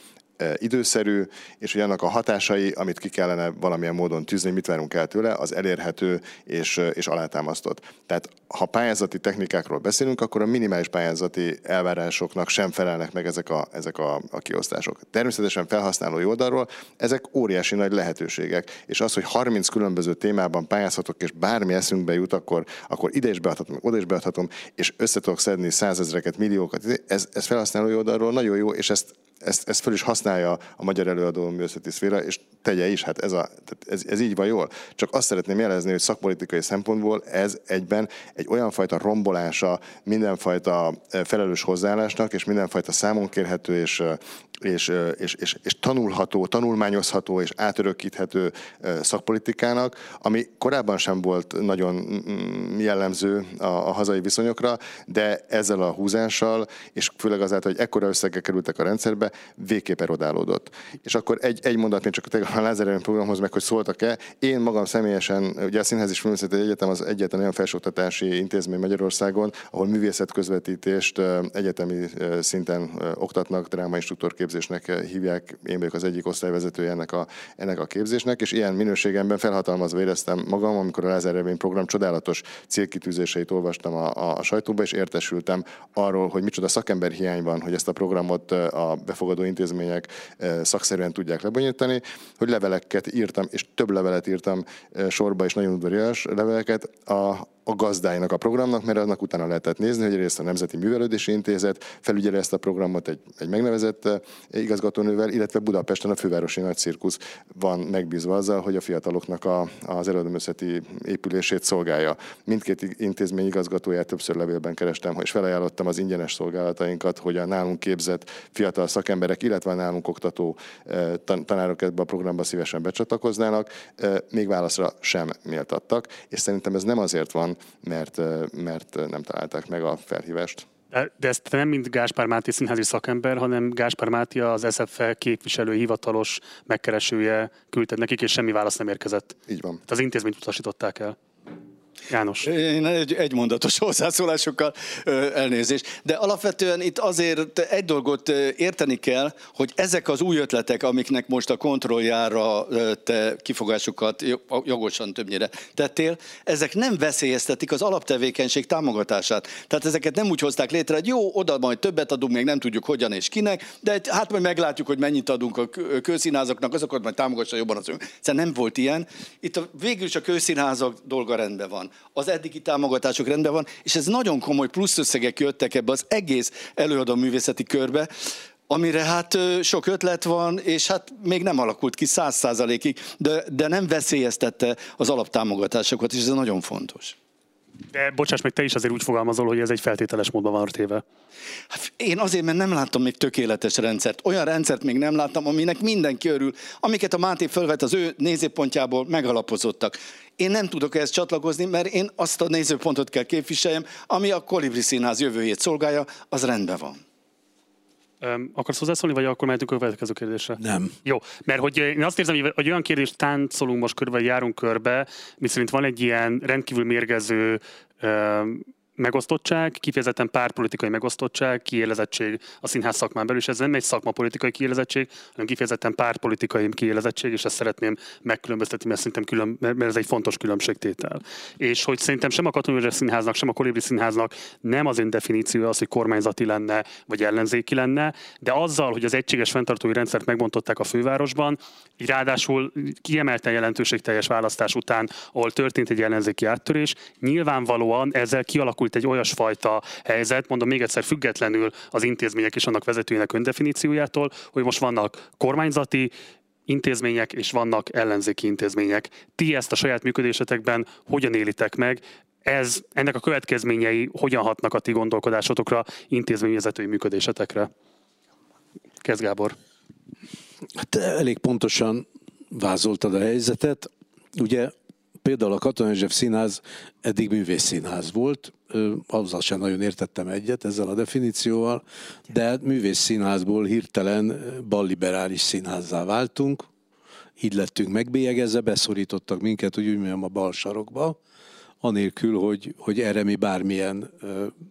időszerű, és hogy annak a hatásai, amit ki kellene valamilyen módon tűzni, mit várunk el tőle, az elérhető és, és alátámasztott. Tehát ha pályázati technikákról beszélünk, akkor a minimális pályázati elvárásoknak sem felelnek meg ezek a, ezek a, a kiosztások. Természetesen felhasználói oldalról ezek óriási nagy lehetőségek, és az, hogy 30 különböző témában pályázhatok, és bármi eszünkbe jut, akkor, akkor ide is beadhatom, oda is beadhatom, és össze tudok szedni százezreket, milliókat. Ez, ez felhasználói oldalról nagyon jó, és ezt ezt, ezt föl is használja a magyar előadó művészeti szféra, és tegye is, hát ez, a, ez, ez így van jól. Csak azt szeretném jelezni, hogy szakpolitikai szempontból ez egyben egy olyan fajta rombolása mindenfajta felelős hozzáállásnak, és mindenfajta számonkérhető és, és, és, és, és tanulható, tanulmányozható és átörökíthető szakpolitikának, ami korábban sem volt nagyon mm, jellemző a, a hazai viszonyokra, de ezzel a húzással, és főleg azáltal, hogy ekkora összegek kerültek a rendszerbe, végképp erodálódott. És akkor egy, egy mondat még csak a Lázár programhoz meg, hogy szóltak-e. Én magam személyesen, ugye a Színház és Filmszeti Egyetem az egyetlen olyan felsőoktatási intézmény Magyarországon, ahol művészet közvetítést egyetemi szinten oktatnak, drámainstruktorképzést képzésnek hívják, én vagyok az egyik osztályvezetője ennek a, ennek a képzésnek, és ilyen minőségemben felhatalmazva éreztem magam, amikor a Lázár program csodálatos célkitűzéseit olvastam a, a sajtóba, és értesültem arról, hogy micsoda szakember hiány van, hogy ezt a programot a befogadó intézmények szakszerűen tudják lebonyolítani, hogy leveleket írtam, és több levelet írtam sorba, és nagyon udvarias leveleket a, a gazdáinak a programnak, mert annak utána lehetett nézni, hogy egyrészt a Nemzeti Művelődési Intézet felügyeli ezt a programot egy, egy megnevezett igazgatónővel, illetve Budapesten a fővárosi nagy cirkusz van megbízva azzal, hogy a fiataloknak a, az előadóművészeti épülését szolgálja. Mindkét intézmény igazgatóját többször levélben kerestem, és felajánlottam az ingyenes szolgálatainkat, hogy a nálunk képzett fiatal szakemberek, illetve a nálunk oktató eh, tanárok ebbe a programba szívesen becsatlakoznának, eh, még válaszra sem méltattak, és szerintem ez nem azért van, mert, mert nem találták meg a felhívást. De ezt nem mint Gáspár Máté színházi szakember, hanem Gáspár Máté az SFE képviselő hivatalos megkeresője küldted nekik, és semmi válasz nem érkezett. Így van. Tehát az intézményt utasították el. János. Én egy, egymondatos hozzászólásokkal elnézés. De alapvetően itt azért egy dolgot érteni kell, hogy ezek az új ötletek, amiknek most a kontrolljára te kifogásokat jogosan többnyire tettél, ezek nem veszélyeztetik az alaptevékenység támogatását. Tehát ezeket nem úgy hozták létre, hogy jó, oda majd többet adunk, még nem tudjuk hogyan és kinek, de hát majd meglátjuk, hogy mennyit adunk a kőszínházaknak, azokat majd támogassa jobban az ön. Szóval nem volt ilyen. Itt a, végül is a kőszínházak dolga rendben van az eddigi támogatások rendben van, és ez nagyon komoly pluszösszegek jöttek ebbe az egész előadó művészeti körbe, amire hát sok ötlet van, és hát még nem alakult ki száz százalékig, de, de nem veszélyeztette az alaptámogatásokat, és ez nagyon fontos. De bocsáss meg, te is azért úgy fogalmazol, hogy ez egy feltételes módban van téve. Hát én azért, mert nem láttam még tökéletes rendszert. Olyan rendszert még nem láttam, aminek mindenki örül, amiket a Máté fölvet az ő nézőpontjából megalapozottak. Én nem tudok ehhez csatlakozni, mert én azt a nézőpontot kell képviseljem, ami a Kolibri Színház jövőjét szolgálja, az rendben van. Um, akarsz hozzászólni, vagy akkor mehetünk a következő kérdésre? Nem. Jó, mert hogy én azt érzem, hogy olyan kérdést táncolunk most körbe, járunk körbe, miszerint van egy ilyen rendkívül mérgező um, megosztottság, kifejezetten pártpolitikai megosztottság, kiélezettség a színház szakmán belül, és ez nem egy szakmapolitikai kiélezettség, hanem kifejezetten pártpolitikai kiélezettség, és ezt szeretném megkülönböztetni, mert szerintem külön, mert ez egy fontos különbségtétel. És hogy szerintem sem a Katonai Színháznak, sem a Kolibri Színháznak nem az ön definíciója az, hogy kormányzati lenne, vagy ellenzéki lenne, de azzal, hogy az egységes fenntartói rendszert megbontották a fővárosban, így ráadásul kiemelten jelentőségteljes választás után, ahol történt egy ellenzéki áttörés, nyilvánvalóan ezzel kialakult kialakult egy olyasfajta helyzet, mondom még egyszer függetlenül az intézmények és annak vezetőinek öndefiníciójától, hogy most vannak kormányzati intézmények és vannak ellenzéki intézmények. Ti ezt a saját működésetekben hogyan élitek meg? Ez, ennek a következményei hogyan hatnak a ti gondolkodásotokra, intézményvezetői működésetekre? Kezd Gábor. Hát elég pontosan vázoltad a helyzetet. Ugye például a Katona József Színház eddig művészszínház volt, azzal sem nagyon értettem egyet ezzel a definícióval, de művészszínházból hirtelen balliberális színházzá váltunk, így lettünk megbélyegezve, beszorítottak minket, úgy mondjam, a bal sarokba, anélkül, hogy, hogy erre mi bármilyen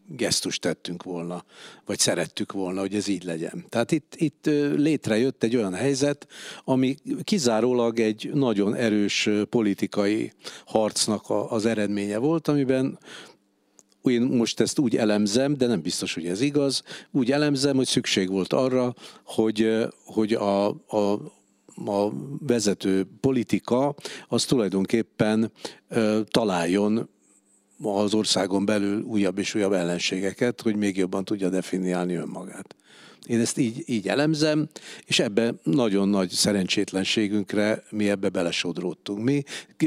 gesztust tettünk volna, vagy szerettük volna, hogy ez így legyen. Tehát itt, itt létrejött egy olyan helyzet, ami kizárólag egy nagyon erős politikai harcnak a, az eredménye volt, amiben én most ezt úgy elemzem, de nem biztos, hogy ez igaz, úgy elemzem, hogy szükség volt arra, hogy, hogy a, a a vezető politika az tulajdonképpen találjon az országon belül újabb és újabb ellenségeket, hogy még jobban tudja definiálni önmagát. Én ezt így, így elemzem, és ebbe nagyon nagy szerencsétlenségünkre mi ebbe belesodródtunk. Mi,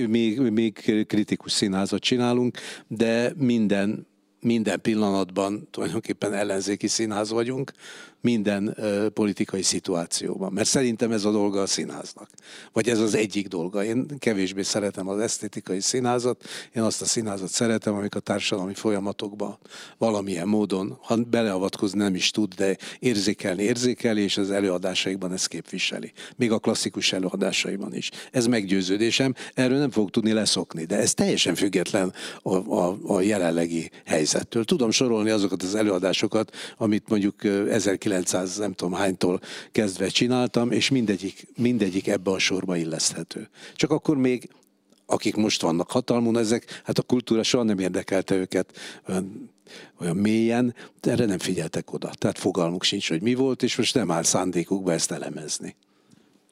mi, mi kritikus színházat csinálunk, de minden minden pillanatban tulajdonképpen ellenzéki színház vagyunk, minden politikai szituációban. Mert szerintem ez a dolga a színháznak. Vagy ez az egyik dolga. Én kevésbé szeretem az esztétikai színházat, én azt a színházat szeretem, amik a társadalmi folyamatokban valamilyen módon, ha beleavatkozni nem is tud, de érzékelni érzékeli, és az előadásaikban ezt képviseli. Még a klasszikus előadásaiban is. Ez meggyőződésem, erről nem fog tudni leszokni, de ez teljesen független a, a, a jelenlegi helyzettől. Tudom sorolni azokat az előadásokat, amit mondjuk 1900 1900 nem tudom hánytól kezdve csináltam, és mindegyik, mindegyik ebbe a sorba illeszthető. Csak akkor még akik most vannak hatalmon, ezek, hát a kultúra soha nem érdekelte őket olyan, olyan mélyen, de erre nem figyeltek oda. Tehát fogalmuk sincs, hogy mi volt, és most nem áll szándékukba ezt elemezni.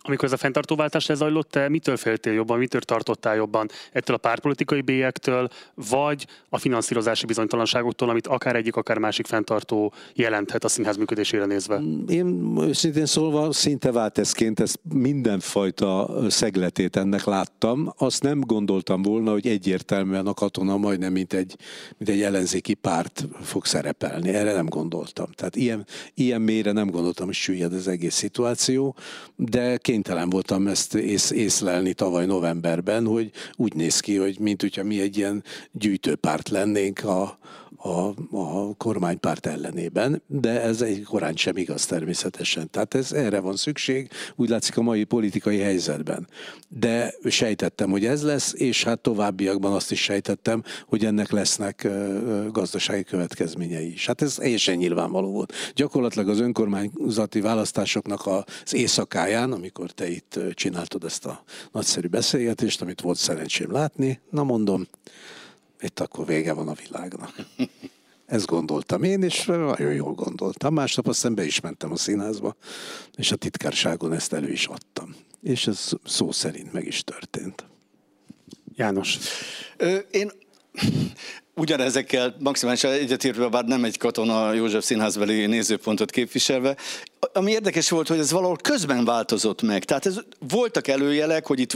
Amikor ez a fenntartóváltás lezajlott, te mitől féltél jobban, mitől tartottál jobban? Ettől a pártpolitikai bélyektől, vagy a finanszírozási bizonytalanságoktól, amit akár egyik, akár másik fenntartó jelenthet a színház működésére nézve? Én őszintén szólva szinte válteszként ezt mindenfajta szegletét ennek láttam. Azt nem gondoltam volna, hogy egyértelműen a katona majdnem mint egy, mint egy ellenzéki párt fog szerepelni. Erre nem gondoltam. Tehát ilyen, ilyen mélyre nem gondoltam, hogy süllyed az egész szituáció, de kénytelen voltam ezt ész, észlelni tavaly novemberben, hogy úgy néz ki, hogy mint hogyha mi egy ilyen gyűjtőpárt lennénk a, a, a kormánypárt ellenében, de ez egy korán sem igaz természetesen. Tehát ez erre van szükség, úgy látszik a mai politikai helyzetben. De sejtettem, hogy ez lesz, és hát továbbiakban azt is sejtettem, hogy ennek lesznek gazdasági következményei is. Hát ez teljesen nyilvánvaló volt. Gyakorlatilag az önkormányzati választásoknak az éjszakáján, amikor te itt csináltad ezt a nagyszerű beszélgetést, amit volt szerencsém látni, na mondom, itt akkor vége van a világnak. Ezt gondoltam én, és nagyon jól gondoltam. Másnap aztán be is mentem a színházba, és a titkárságon ezt elő is adtam. És ez szó szerint meg is történt. János. Ö, én ugyanezekkel maximálisan egyetértve, bár nem egy katona József színházbeli nézőpontot képviselve, ami érdekes volt, hogy ez valahol közben változott meg. Tehát ez, voltak előjelek, hogy itt,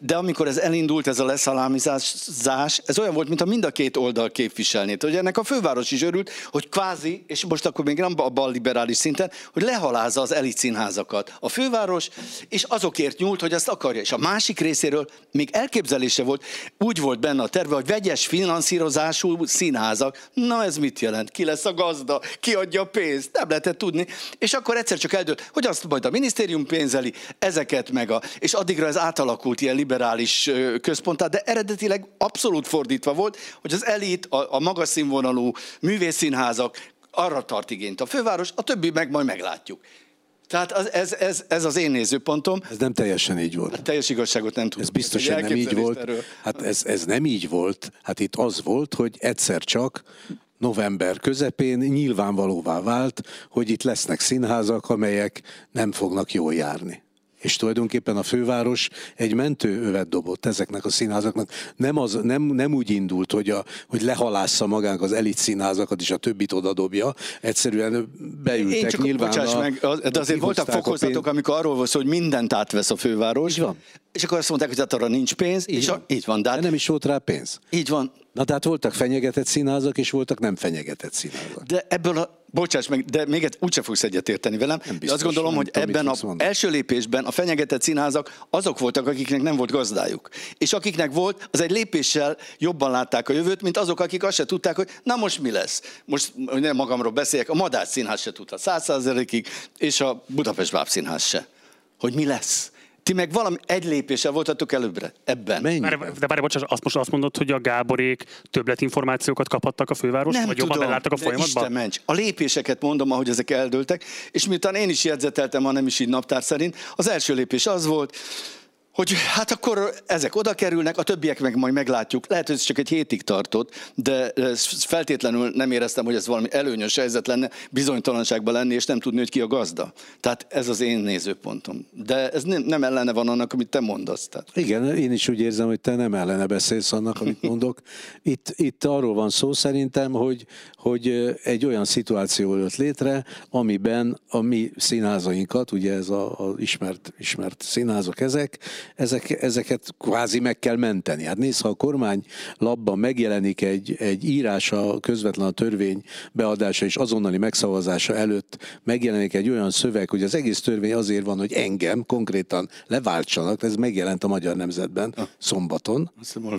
de amikor ez elindult, ez a leszalámizás, ez olyan volt, mintha mind a két oldal képviselné. Hogy ennek a főváros is örült, hogy kvázi, és most akkor még nem a bal liberális szinten, hogy lehalázza az elit színházakat. A főváros, és azokért nyúlt, hogy ezt akarja. És a másik részéről még elképzelése volt, úgy volt benne a terve, hogy vegyes finanszírozású színházak. Na ez mit jelent? Ki lesz a gazda? Ki adja a pénzt? Nem lehetett tudni. És akkor egyszer csak eldőlt, hogy azt majd a minisztérium pénzeli, ezeket meg a... És addigra ez átalakult ilyen liberális központtá, de eredetileg abszolút fordítva volt, hogy az elit, a, a magas színvonalú művészszínházak arra tart igényt a főváros, a többi meg majd meglátjuk. Tehát az, ez, ez, ez az én nézőpontom. Ez nem teljesen így volt. A teljes igazságot nem tudom. Ez biztosan nem így volt. Erről. Hát ez, ez nem így volt. Hát itt az volt, hogy egyszer csak november közepén nyilvánvalóvá vált, hogy itt lesznek színházak, amelyek nem fognak jól járni és tulajdonképpen a főváros egy mentőövet dobott ezeknek a színházaknak. Nem, az, nem, nem úgy indult, hogy, a, hogy lehalásza magánk az elit színházakat, és a többit oda dobja. Egyszerűen beültek Én csak, nyilván. Bocsáss a, meg, de azért voltak fokozatok, amikor arról volt hogy mindent átvesz a főváros. Így van. És akkor azt mondták, hogy hát arra nincs pénz. Így és van. A, így van de, hát- de nem is volt rá pénz. Így van. Na tehát voltak fenyegetett színházak, és voltak nem fenyegetett színházak. De ebből a, bocsáss meg, de még úgyse fogsz egyetérteni velem. Nem biztos, azt gondolom, hogy tudom, ebben az első lépésben a fenyegetett színházak azok voltak, akiknek nem volt gazdájuk. És akiknek volt, az egy lépéssel jobban látták a jövőt, mint azok, akik azt se tudták, hogy na most mi lesz. Most nem magamról beszéljek, a Madár Színház se tudta százszázalékig, és a Budapest Bábszínház se. Hogy mi lesz. Ti meg valami egy lépéssel voltatok előbbre ebben. Mennyi? de bárj, bocsánat, azt most azt mondod, hogy a Gáborék többletinformációkat kaphattak a főváros, Nem vagy tudom, jobban beláttak a folyamatban? ments. A lépéseket mondom, ahogy ezek eldőltek, és miután én is jegyzeteltem, ha nem is így naptár szerint, az első lépés az volt, hogy hát akkor ezek oda kerülnek, a többiek meg majd meglátjuk. Lehet, hogy ez csak egy hétig tartott, de feltétlenül nem éreztem, hogy ez valami előnyös helyzet lenne, bizonytalanságban lenni, és nem tudni, hogy ki a gazda. Tehát ez az én nézőpontom. De ez nem, nem ellene van annak, amit te mondasz. Tehát. Igen, én is úgy érzem, hogy te nem ellene beszélsz annak, amit mondok. Itt, itt arról van szó szerintem, hogy, hogy egy olyan szituáció jött létre, amiben a mi színházainkat, ugye ez az ismert, ismert színházak ezek, ezek, ezeket kvázi meg kell menteni. Hát nézd, ha a kormány labban megjelenik egy, egy írás a közvetlen a törvény beadása és azonnali megszavazása előtt megjelenik egy olyan szöveg, hogy az egész törvény azért van, hogy engem konkrétan leváltsanak, ez megjelent a Magyar Nemzetben ah. szombaton.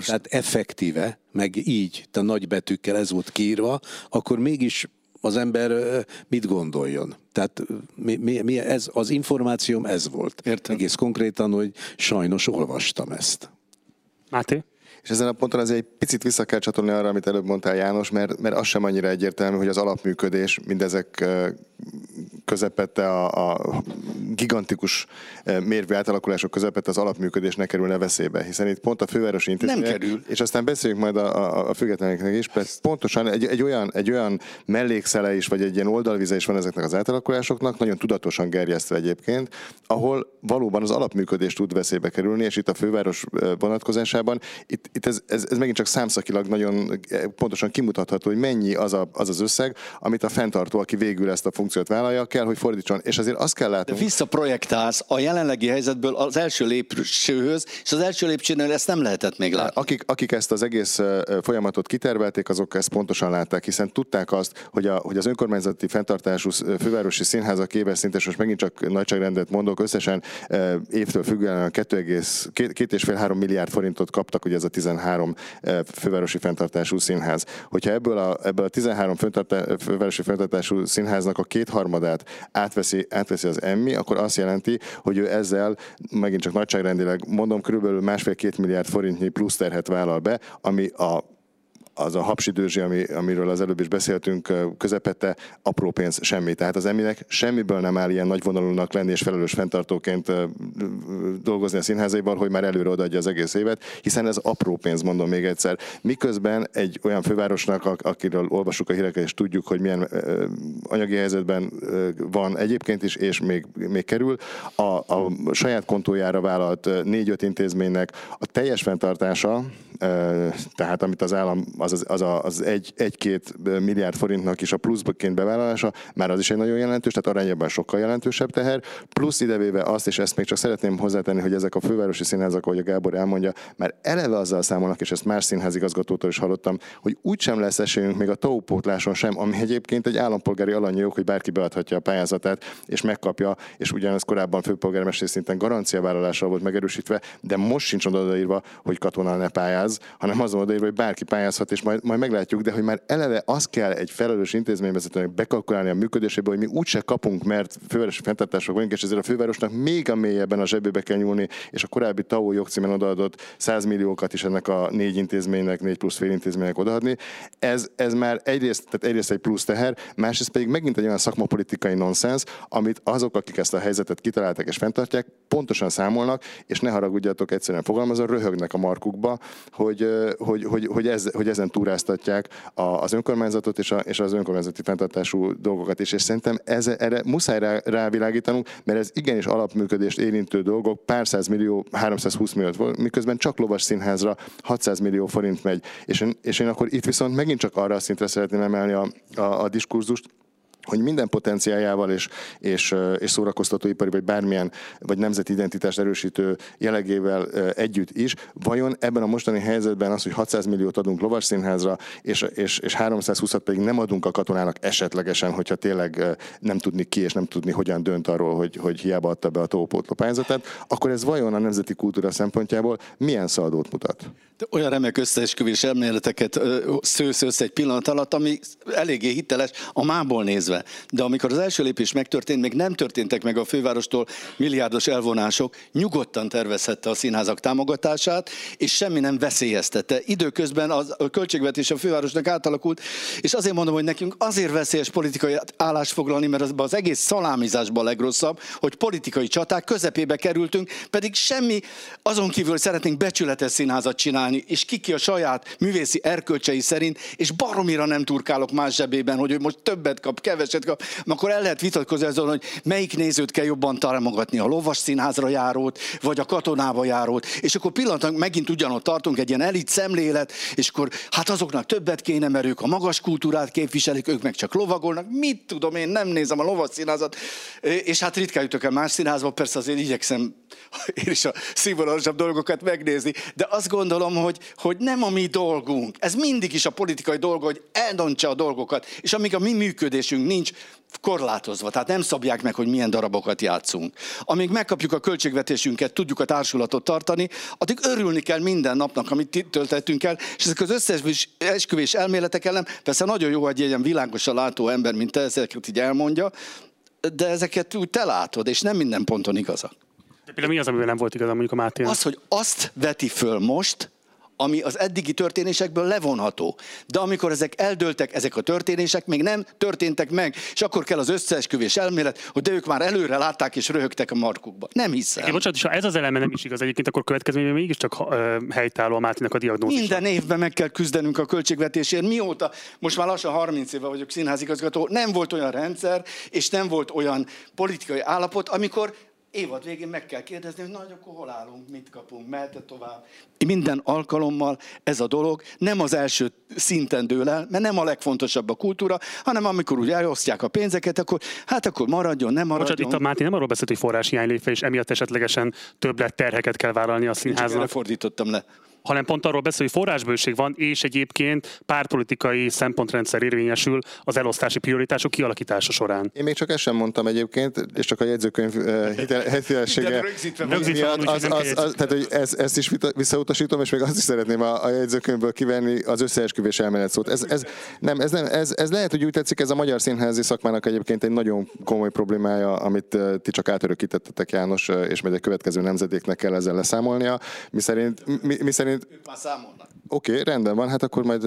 Tehát effektíve, meg így, a nagy betűkkel ez volt kiírva, akkor mégis az ember mit gondoljon. Tehát mi, mi, mi ez, az információm ez volt. Értem. Egész konkrétan, hogy sajnos olvastam ezt. Máté? És ezen a ponton azért egy picit vissza kell csatolni arra, amit előbb mondtál János, mert, mert az sem annyira egyértelmű, hogy az alapműködés mindezek közepette a, a gigantikus mérvű átalakulások közepette az alapműködés ne kerülne veszélybe, hiszen itt pont a fővárosi intézmény. Nem kerül. És aztán beszéljünk majd a, a, a függetleneknek is, mert pontosan egy, egy, olyan, egy olyan mellékszele is, vagy egy ilyen oldalvize is van ezeknek az átalakulásoknak, nagyon tudatosan gerjesztve egyébként, ahol valóban az alapműködés tud veszélybe kerülni, és itt a főváros vonatkozásában itt, itt ez, ez, ez megint csak számszakilag nagyon pontosan kimutatható, hogy mennyi az, a, az az összeg, amit a fenntartó, aki végül ezt a funkciót vállalja, kell, hogy fordítson. És azért azt kell látni. De visszaprojektálsz a jelenlegi helyzetből az első lépcsőhöz, és az első lépcsőnél ezt nem lehetett még látni. Akik, akik ezt az egész folyamatot kitervelték, azok ezt pontosan látták, hiszen tudták azt, hogy, a, hogy az önkormányzati fenntartású fővárosi színházak éves szintes, most megint csak nagyságrendet mondok, összesen évtől függően 2,5-3 milliárd forintot kaptak, hogy ez a 13 fővárosi fenntartású színház. Hogyha ebből a, ebből a 13 fővárosi fenntartású színháznak a kétharmadát átveszi, átveszi az emmi, akkor azt jelenti, hogy ő ezzel megint csak nagyságrendileg mondom, körülbelül másfél-két milliárd forintnyi plusz terhet vállal be, ami a az a hapsidőzsi, ami, amiről az előbb is beszéltünk, közepette, apró pénz, semmi. Tehát az eminek semmiből nem áll ilyen nagyvonalúnak lenni és felelős fenntartóként dolgozni a színházaiban, hogy már előre odaadja az egész évet, hiszen ez apró pénz, mondom még egyszer. Miközben egy olyan fővárosnak, akiről olvasjuk a híreket, és tudjuk, hogy milyen anyagi helyzetben van egyébként is, és még, még kerül, a, a saját kontójára vállalt négy-öt intézménynek a teljes fenntartása, tehát amit az állam, az, az, az, az egy, egy-két milliárd forintnak is a pluszként bevállalása, már az is egy nagyon jelentős, tehát arányában sokkal jelentősebb teher, plusz idevéve azt, és ezt még csak szeretném hozzátenni, hogy ezek a fővárosi színházak, ahogy a Gábor elmondja, már eleve azzal számolnak, és ezt más színházigazgatótól is hallottam, hogy úgysem lesz esélyünk még a TAU pótláson sem, ami egyébként egy állampolgári alanyjog, hogy bárki beadhatja a pályázatát, és megkapja, és ugyanaz korábban főpolgármester szinten garanciavállalással volt megerősítve, de most sincs odaírva, hogy katona ne pályáz hanem azon odaírva, hogy bárki pályázhat, és majd, majd meglátjuk, de hogy már eleve az kell egy felelős intézményvezetőnek bekalkulálni a működésébe, hogy mi úgyse kapunk, mert fővárosi fenntartások vagyunk, és ezért a fővárosnak még a mélyebben a zsebébe kell nyúlni, és a korábbi TAO jogcímen odaadott 100 milliókat is ennek a négy intézménynek, négy plusz fél intézménynek odaadni. Ez, ez már egyrészt, tehát egyrészt egy plusz teher, másrészt pedig megint egy olyan szakmapolitikai nonsens, amit azok, akik ezt a helyzetet kitalálták és fenntartják, pontosan számolnak, és ne haragudjatok, egyszerűen fogalmazva, röhögnek a markukba, hogy, hogy, hogy, hogy, ez, hogy ezen túráztatják az önkormányzatot és, a, és az önkormányzati fenntartású dolgokat is. És szerintem ez, erre muszáj rá, rávilágítanunk, mert ez igenis alapműködést érintő dolgok, pár száz millió, 320 millió, miközben csak lovas színházra 600 millió forint megy. És én, és én akkor itt viszont megint csak arra a szintre szeretném emelni a, a, a diskurzust, hogy minden potenciájával és, és, és szórakoztatóipari, vagy bármilyen, vagy nemzeti identitást erősítő jellegével együtt is, vajon ebben a mostani helyzetben az, hogy 600 milliót adunk lovasszínházra, és, és, és 320-at pedig nem adunk a katonának esetlegesen, hogyha tényleg nem tudni ki, és nem tudni, hogyan dönt arról, hogy, hogy hiába adta be a tópótló pályázatát, akkor ez vajon a nemzeti kultúra szempontjából milyen szaldót mutat? De olyan remek összeesküvés elméleteket szősz össze egy pillanat alatt, ami eléggé hiteles a mából nézve. De amikor az első lépés megtörtént, még nem történtek meg a fővárostól milliárdos elvonások, nyugodtan tervezhette a színházak támogatását, és semmi nem veszélyeztette. Időközben a költségvetés a fővárosnak átalakult, és azért mondom, hogy nekünk azért veszélyes politikai állásfoglalni, mert az, az egész szalámizásban a legrosszabb, hogy politikai csaták közepébe kerültünk, pedig semmi, azon kívül szeretnénk becsületes színházat csinálni, és kiki a saját művészi erkölcsei szerint, és baromira nem turkálok más zsebében, hogy most többet kap, keveset kap, akkor el lehet vitatkozni azon, hogy melyik nézőt kell jobban támogatni, a lovas színházra járót, vagy a katonába járót, és akkor pillanatban megint ugyanott tartunk, egy ilyen elit szemlélet, és akkor hát azoknak többet kéne, mert ők a magas kultúrát képviselik, ők meg csak lovagolnak, mit tudom én, nem nézem a lovas színházat, és hát ritkán jutok el más színházba, persze azért igyekszem én is a színvonalasabb dolgokat megnézni, de azt gondolom, hogy, hogy nem a mi dolgunk. Ez mindig is a politikai dolga, hogy eldontsa a dolgokat, és amíg a mi működésünk nincs korlátozva, tehát nem szabják meg, hogy milyen darabokat játszunk. Amíg megkapjuk a költségvetésünket, tudjuk a társulatot tartani, addig örülni kell minden napnak, amit töltettünk el, és ezek az összes esküvés elméletek ellen, persze nagyon jó, hogy egy ilyen világosan látó ember, mint te, ezeket így elmondja, de ezeket úgy te látod, és nem minden ponton igazak. De például mi az, amivel nem volt igazán mondjuk a Máté? Az, hogy azt veti föl most, ami az eddigi történésekből levonható. De amikor ezek eldőltek, ezek a történések még nem történtek meg, és akkor kell az összeesküvés elmélet, hogy de ők már előre látták és röhögtek a markukba. Nem hiszem. É, bocsánat, és ha ez az eleme nem is igaz egyébként, akkor következményben mégiscsak uh, helytálló a Mátinak a diagnózis. Minden évben meg kell küzdenünk a költségvetésért. Mióta, most már lassan 30 éve vagyok színházigazgató, nem volt olyan rendszer, és nem volt olyan politikai állapot, amikor évad végén meg kell kérdezni, hogy nagy, akkor hol állunk, mit kapunk, mehet tovább. Minden alkalommal ez a dolog nem az első szinten dől el, mert nem a legfontosabb a kultúra, hanem amikor úgy elosztják a pénzeket, akkor hát akkor maradjon, nem maradjon. Bocsánat, itt a Máté nem arról beszélt, hogy forráshiány lép és emiatt esetlegesen több lett terheket kell vállalni a színháznak. fordítottam le hanem pont arról beszél, hogy forrásbőség van, és egyébként pártpolitikai szempontrendszer érvényesül az elosztási prioritások kialakítása során. Én még csak ezt sem mondtam egyébként, és csak a jegyzőkönyv uh, hitelessége miatt, az, az, az, tehát, hogy ez, ezt is visszautasítom, és még azt is szeretném a, a jegyzőkönyvből kivenni az összeesküvés elmélet szót. Ez, ez, nem, ez, nem, ez, ez lehet, hogy úgy tetszik, ez a magyar színházi szakmának egyébként egy nagyon komoly problémája, amit ti csak átörökítettetek János, és majd a következő nemzedéknek kell ezzel leszámolnia, mi szerint, mi, mi szerint ők már számolnak. Oké, okay, rendben van, hát akkor majd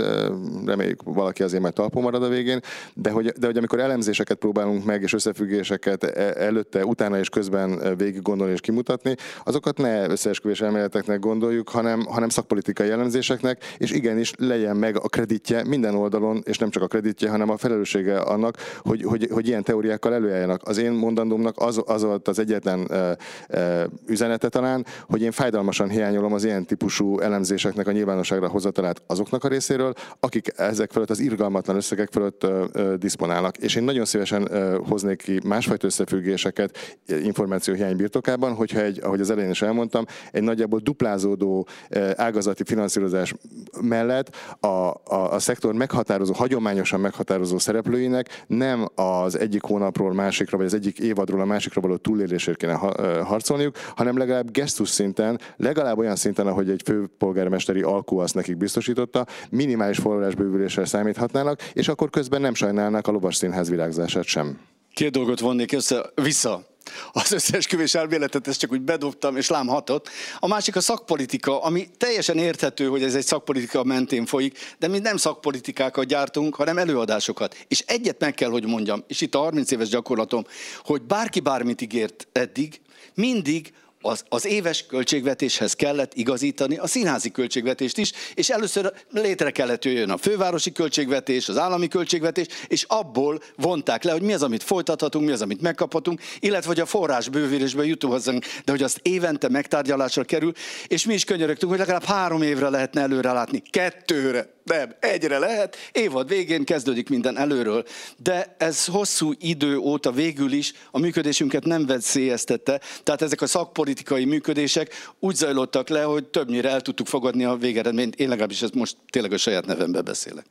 reméljük valaki azért majd talpó marad a végén, de hogy, de hogy amikor elemzéseket próbálunk meg, és összefüggéseket e, előtte, utána és közben végig gondolni és kimutatni, azokat ne összeesküvés elméleteknek gondoljuk, hanem, hanem szakpolitikai elemzéseknek, és igenis legyen meg a kreditje minden oldalon, és nem csak a kreditje, hanem a felelőssége annak, hogy, hogy, hogy ilyen teóriákkal előálljanak. Az én mondandómnak az, az volt az egyetlen uh, uh, üzenete talán, hogy én fájdalmasan hiányolom az ilyen típusú elemzéseknek a nyilvánosságra hozatalát azoknak a részéről, akik ezek fölött az irgalmatlan összegek fölött diszponálnak. És én nagyon szívesen hoznék ki másfajta összefüggéseket információhiány birtokában, hogyha egy, ahogy az elején is elmondtam, egy nagyjából duplázódó ágazati finanszírozás mellett a, a, a szektor meghatározó, hagyományosan meghatározó szereplőinek nem az egyik hónapról másikra, vagy az egyik évadról a másikra való túlélésért kéne harcolniuk, hanem legalább gesztus szinten, legalább olyan szinten, ahogy egy főpolgármesteri alkú azt nekik biztosította, minimális forrásbővüléssel számíthatnának, és akkor közben nem sajnálnak a lovas színház virágzását sem. Két dolgot vonnék össze, vissza az összeesküvés elméletet, ezt csak úgy bedobtam, és lám hatott. A másik a szakpolitika, ami teljesen érthető, hogy ez egy szakpolitika mentén folyik, de mi nem szakpolitikákat gyártunk, hanem előadásokat. És egyet meg kell, hogy mondjam, és itt a 30 éves gyakorlatom, hogy bárki bármit ígért eddig, mindig az, az éves költségvetéshez kellett igazítani a színházi költségvetést is, és először létre kellett jöjjön a fővárosi költségvetés, az állami költségvetés, és abból vonták le, hogy mi az, amit folytathatunk, mi az, amit megkaphatunk, illetve hogy a forrás bővülésbe jutunk de hogy azt évente megtárgyalásra kerül, és mi is könyörögtünk, hogy legalább három évre lehetne előre látni, kettőre nem, egyre lehet, évad végén kezdődik minden előről. De ez hosszú idő óta végül is a működésünket nem veszélyeztette, tehát ezek a szakpolitikai működések úgy zajlottak le, hogy többnyire el tudtuk fogadni a végeredményt. Én legalábbis ezt most tényleg a saját nevembe beszélek.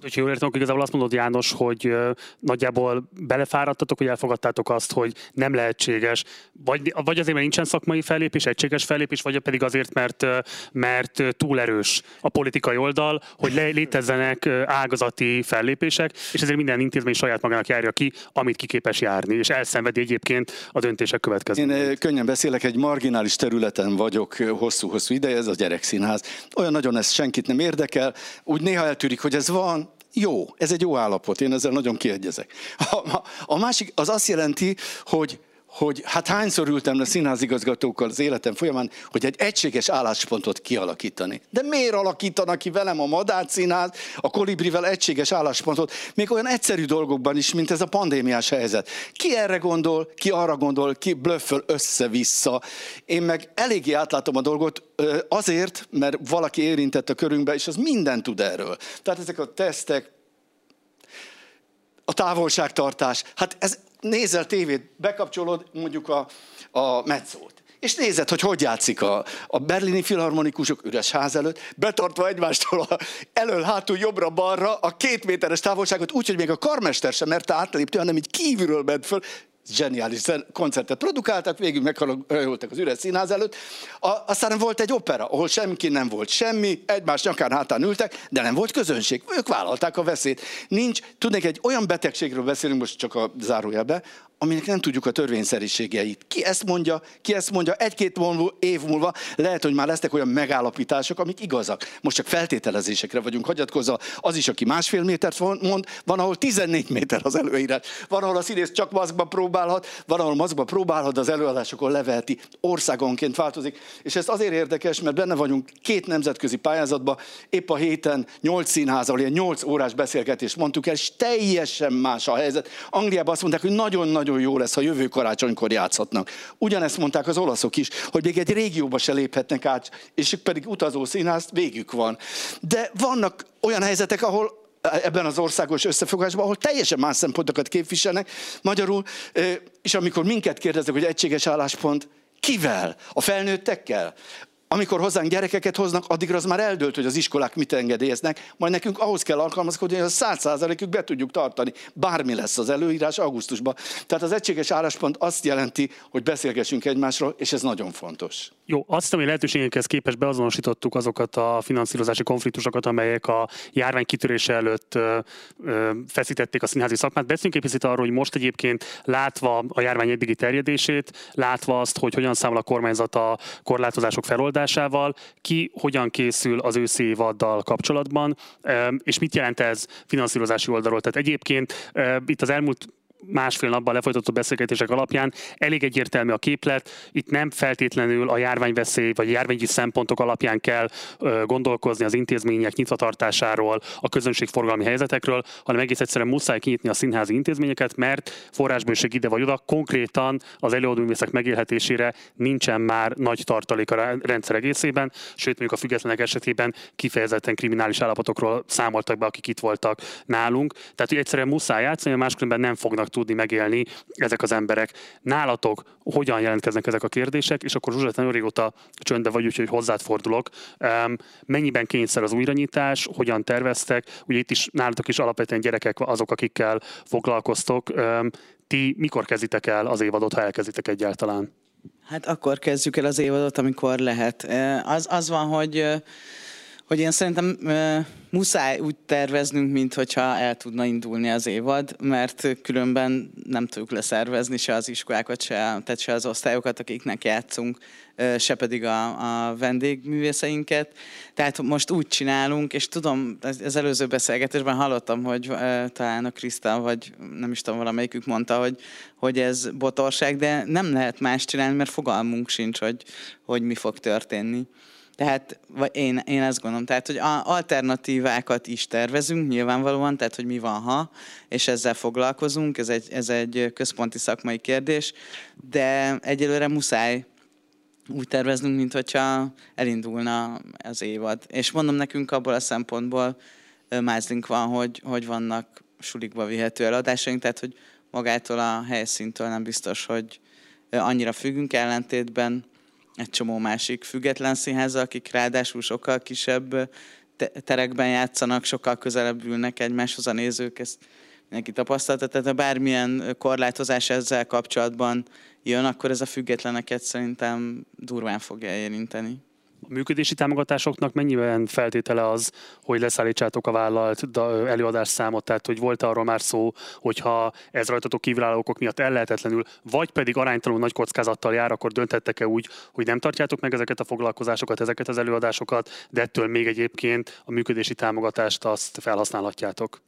Hogyha jól értem, igazából azt mondod, János, hogy nagyjából belefáradtatok, hogy elfogadtátok azt, hogy nem lehetséges, vagy, vagy azért, mert nincsen szakmai fellépés, egységes fellépés, vagy pedig azért, mert, mert túl erős a politikai oldal, hogy létezzenek ágazati fellépések, és ezért minden intézmény saját magának járja ki, amit kiképes járni, és elszenvedi egyébként a döntések következményeit. Én könnyen beszélek, egy marginális területen vagyok hosszú-hosszú ideje, ez a gyerekszínház. Olyan nagyon ez senkit nem érdekel, úgy néha eltűrik, hogy ez van, jó, ez egy jó állapot, én ezzel nagyon kiegyezek. A, a másik az azt jelenti, hogy hogy hát hányszor ültem le színházigazgatókkal az életem folyamán, hogy egy egységes álláspontot kialakítani. De miért alakítanak ki velem a Madár Színház, a Kolibrivel egységes álláspontot, még olyan egyszerű dolgokban is, mint ez a pandémiás helyzet. Ki erre gondol, ki arra gondol, ki blöfföl össze-vissza. Én meg eléggé átlátom a dolgot azért, mert valaki érintett a körünkbe, és az minden tud erről. Tehát ezek a tesztek, a távolságtartás. Hát ez, nézel tévét, bekapcsolod mondjuk a, a metzót, és nézed, hogy hogy játszik a, a berlini filharmonikusok üres ház előtt, betartva egymástól a, elől, hátul, jobbra-balra a két méteres távolságot, úgyhogy még a karmester sem merte átlépni, hanem így kívülről ment föl, zseniális koncertet produkáltak, végül meghajoltak az üres színház előtt. A, aztán volt egy opera, ahol semmi nem volt semmi, egymás nyakán hátán ültek, de nem volt közönség. Ők vállalták a veszélyt. Nincs, tudnék, egy olyan betegségről beszélünk most csak a zárójelbe, aminek nem tudjuk a törvényszerűségeit. Ki ezt mondja, ki ezt mondja, egy-két év múlva lehet, hogy már lesznek olyan megállapítások, amik igazak. Most csak feltételezésekre vagyunk hagyatkozva. Az is, aki másfél métert mond, van, ahol 14 méter az előírás. Van, ahol a színész csak maszkba próbálhat, van, ahol maszkba próbálhat, az előadásokon leveheti. Országonként változik. És ez azért érdekes, mert benne vagyunk két nemzetközi pályázatban. Épp a héten nyolc színházal, ilyen nyolc órás beszélgetést mondtuk el, és teljesen más a helyzet. Angliában azt mondták, hogy nagyon-nagyon nagyon jó lesz, ha jövő karácsonykor játszhatnak. Ugyanezt mondták az olaszok is, hogy még egy régióba se léphetnek át, és ők pedig utazó színház végük van. De vannak olyan helyzetek, ahol ebben az országos összefogásban, ahol teljesen más szempontokat képviselnek. Magyarul, és amikor minket kérdeznek, hogy egységes álláspont, kivel? A felnőttekkel? Amikor hozzánk gyerekeket hoznak, addigra az már eldőlt, hogy az iskolák mit engedélyeznek, majd nekünk ahhoz kell alkalmazkodni, hogy a száz százalékük be tudjuk tartani. Bármi lesz az előírás augusztusban. Tehát az egységes álláspont azt jelenti, hogy beszélgessünk egymásról, és ez nagyon fontos. Jó, azt hiszem, hogy lehetőségekhez képest beazonosítottuk azokat a finanszírozási konfliktusokat, amelyek a járvány kitörése előtt feszítették a színházi szakmát. Beszéljünk egy picit arról, hogy most egyébként látva a járvány eddigi terjedését, látva azt, hogy hogyan számol a kormányzat a korlátozások feloldásával, ki hogyan készül az őszi évaddal kapcsolatban, és mit jelent ez finanszírozási oldalról. Tehát egyébként itt az elmúlt másfél napban lefolytatott beszélgetések alapján elég egyértelmű a képlet. Itt nem feltétlenül a járványveszély vagy a járványi szempontok alapján kell gondolkozni az intézmények nyitvatartásáról, a közönségforgalmi helyzetekről, hanem egész egyszerűen muszáj kinyitni a színházi intézményeket, mert forrásbőség ide vagy oda konkrétan az előadóművészek megélhetésére nincsen már nagy tartalék a rendszer egészében, sőt mondjuk a függetlenek esetében kifejezetten kriminális állapotokról számoltak be, akik itt voltak nálunk. Tehát, hogy egyszerűen muszáj játszani, máskülönben nem fognak tudni megélni ezek az emberek. Nálatok hogyan jelentkeznek ezek a kérdések, és akkor Zsuzsát nagyon régóta csöndbe vagy, úgyhogy hozzád fordulok. Mennyiben kényszer az újranyitás, hogyan terveztek? Ugye itt is nálatok is alapvetően gyerekek azok, akikkel foglalkoztok. Ti mikor kezditek el az évadot, ha elkezditek egyáltalán? Hát akkor kezdjük el az évadot, amikor lehet. Az, az van, hogy hogy én szerintem e, muszáj úgy terveznünk, mint hogyha el tudna indulni az évad, mert különben nem tudjuk leszervezni se az iskolákat, se, tehát se az osztályokat, akiknek játszunk, e, se pedig a, a vendégművészeinket. Tehát most úgy csinálunk, és tudom, az előző beszélgetésben hallottam, hogy e, talán a Krisztál, vagy nem is tudom, valamelyikük mondta, hogy, hogy ez botorság, de nem lehet más csinálni, mert fogalmunk sincs, hogy, hogy mi fog történni. Tehát vagy én, én ezt gondolom, tehát hogy alternatívákat is tervezünk nyilvánvalóan, tehát hogy mi van ha, és ezzel foglalkozunk, ez egy, ez egy központi szakmai kérdés, de egyelőre muszáj úgy terveznünk, mint hogyha elindulna az évad. És mondom nekünk abból a szempontból mázlink van, hogy, hogy vannak sulikba vihető eladásaink, tehát hogy magától a helyszíntől nem biztos, hogy annyira függünk ellentétben egy csomó másik független színháza, akik ráadásul sokkal kisebb terekben játszanak, sokkal közelebb ülnek egymáshoz a nézők, ezt mindenki tapasztalta, tehát ha bármilyen korlátozás ezzel kapcsolatban jön, akkor ez a függetleneket szerintem durván fogja érinteni. A működési támogatásoknak mennyiben feltétele az, hogy leszállítsátok a vállalt előadás számot, tehát hogy volt arról már szó, hogyha ez rajtatok kívülálló miatt ellehetetlenül, vagy pedig aránytalanul nagy kockázattal jár, akkor döntettek-e úgy, hogy nem tartjátok meg ezeket a foglalkozásokat, ezeket az előadásokat, de ettől még egyébként a működési támogatást azt felhasználhatjátok?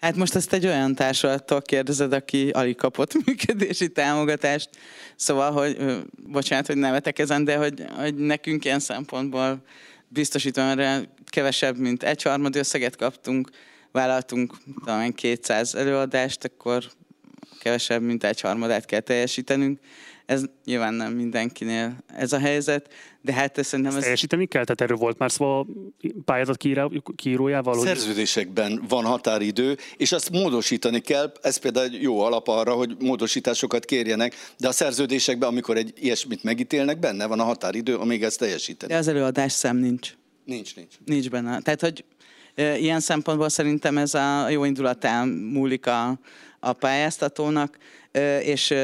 Hát most ezt egy olyan társulattól kérdezed, aki alig kapott működési támogatást. Szóval, hogy bocsánat, hogy nevetek ezen, de hogy, hogy nekünk ilyen szempontból biztosítóan kevesebb, mint egyharmad összeget kaptunk, vállaltunk talán 200 előadást, akkor kevesebb, mint egy harmadát kell teljesítenünk. Ez nyilván nem mindenkinél ez a helyzet, de hát szerintem ez... Teljesíteni kell? Tehát erről volt már szó a pályázat kiírójával? Hogy... Szerződésekben van határidő, és azt módosítani kell. Ez például egy jó alap arra, hogy módosításokat kérjenek, de a szerződésekben, amikor egy ilyesmit megítélnek, benne van a határidő, amíg ezt teljesíteni. De az előadás szem nincs. Nincs, nincs. Nincs benne. Tehát, hogy ilyen szempontból szerintem ez a jó indulatán múlik a, a pályáztatónak, és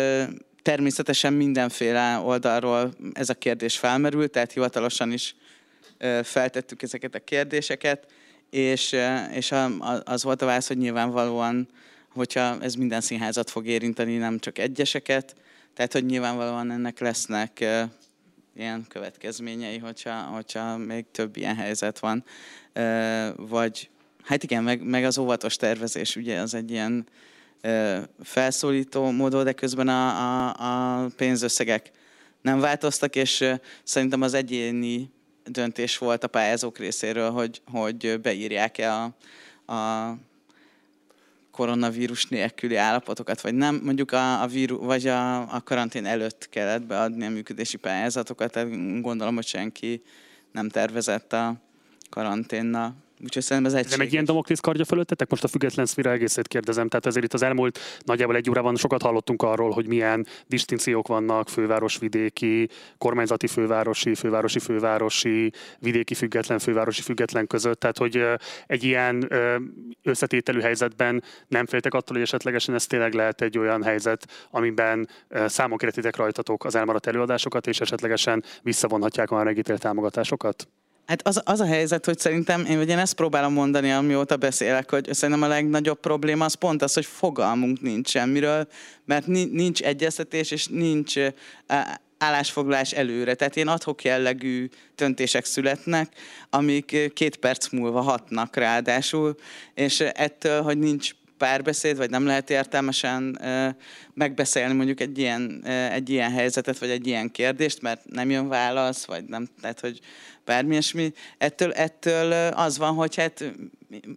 természetesen mindenféle oldalról ez a kérdés felmerült, tehát hivatalosan is feltettük ezeket a kérdéseket, és, és az volt a válasz, hogy nyilvánvalóan, hogyha ez minden színházat fog érinteni, nem csak egyeseket, tehát hogy nyilvánvalóan ennek lesznek ilyen következményei, hogyha, hogyha még több ilyen helyzet van. Vagy hát igen, meg, meg az óvatos tervezés, ugye az egy ilyen felszólító módon, de közben a, a, a pénzösszegek nem változtak, és szerintem az egyéni döntés volt a pályázók részéről, hogy, hogy beírják-e a, a koronavírus nélküli állapotokat, vagy nem. Mondjuk a, a, víru, vagy a, a karantén előtt kellett beadni a működési pályázatokat, tehát gondolom, hogy senki nem tervezett a karanténnal Úgyhogy szerintem ez egységes. Nem egy ilyen Damoklész kardja fölöttetek? Most a független szféra egészét kérdezem. Tehát ezért itt az elmúlt nagyjából egy órában sokat hallottunk arról, hogy milyen distinkciók vannak fővárosvidéki, kormányzati fővárosi, fővárosi fővárosi, vidéki független, fővárosi független között. Tehát, hogy egy ilyen összetételű helyzetben nem féltek attól, hogy esetlegesen ez tényleg lehet egy olyan helyzet, amiben számon keretitek rajtatok az elmaradt előadásokat, és esetlegesen visszavonhatják a megítélt támogatásokat? Hát az, az a helyzet, hogy szerintem, én, én ezt próbálom mondani, amióta beszélek, hogy szerintem a legnagyobb probléma az pont az, hogy fogalmunk nincs semmiről, mert nincs egyeztetés, és nincs állásfoglalás előre. Tehát ilyen adhok jellegű döntések születnek, amik két perc múlva hatnak ráadásul, és ettől, hogy nincs párbeszéd, vagy nem lehet értelmesen megbeszélni mondjuk egy ilyen, egy ilyen helyzetet, vagy egy ilyen kérdést, mert nem jön válasz, vagy nem, tehát hogy bármi ilyesmi. Ettől, ettől az van, hogy hát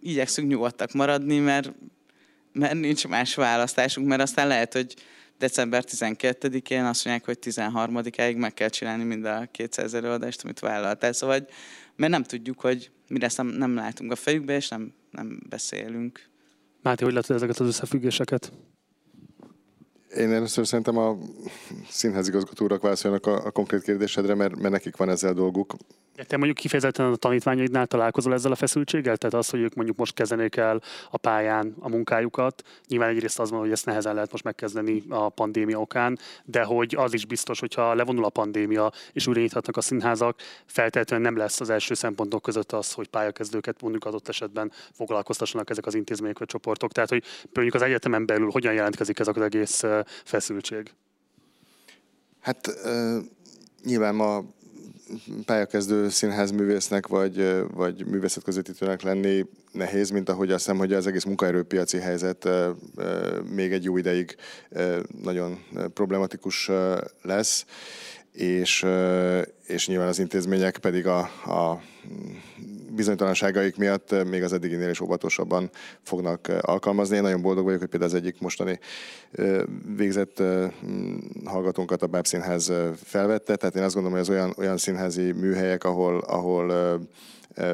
igyekszünk nyugodtak maradni, mert, mert nincs más választásunk, mert aztán lehet, hogy december 12-én azt mondják, hogy 13-áig meg kell csinálni mind a 200 előadást, amit vállaltál. Szóval, mert nem tudjuk, hogy mi lesz, nem, nem látunk a fejükbe, és nem, nem beszélünk. Máté, hogy látod ezeket az összefüggéseket? Én először szerintem a színházigazgatórak válaszoljanak a, a konkrét kérdésedre, mert, mert nekik van ezzel dolguk. Te mondjuk kifejezetten a tanítványaidnál találkozol ezzel a feszültséggel? Tehát az, hogy ők mondjuk most kezdenék el a pályán a munkájukat. Nyilván egyrészt az van, hogy ezt nehezen lehet most megkezdeni a pandémia okán, de hogy az is biztos, hogyha levonul a pandémia és újra nyithatnak a színházak, feltétlenül nem lesz az első szempontok között az, hogy pályakezdőket mondjuk adott esetben foglalkoztassanak ezek az intézmények vagy csoportok. Tehát, hogy mondjuk az egyetemen belül hogyan jelentkezik ez az egész feszültség? Hát uh, nyilván ma pályakezdő színházművésznek vagy, vagy művészetközvetítőnek lenni nehéz, mint ahogy azt hiszem, hogy az egész munkaerőpiaci helyzet még egy jó ideig nagyon problematikus lesz. És, és nyilván az intézmények pedig a, a bizonytalanságaik miatt még az eddiginél is óvatosabban fognak alkalmazni. Én nagyon boldog vagyok, hogy például az egyik mostani végzett hallgatónkat a Báb Színház felvette, tehát én azt gondolom, hogy az olyan, olyan színházi műhelyek, ahol, ahol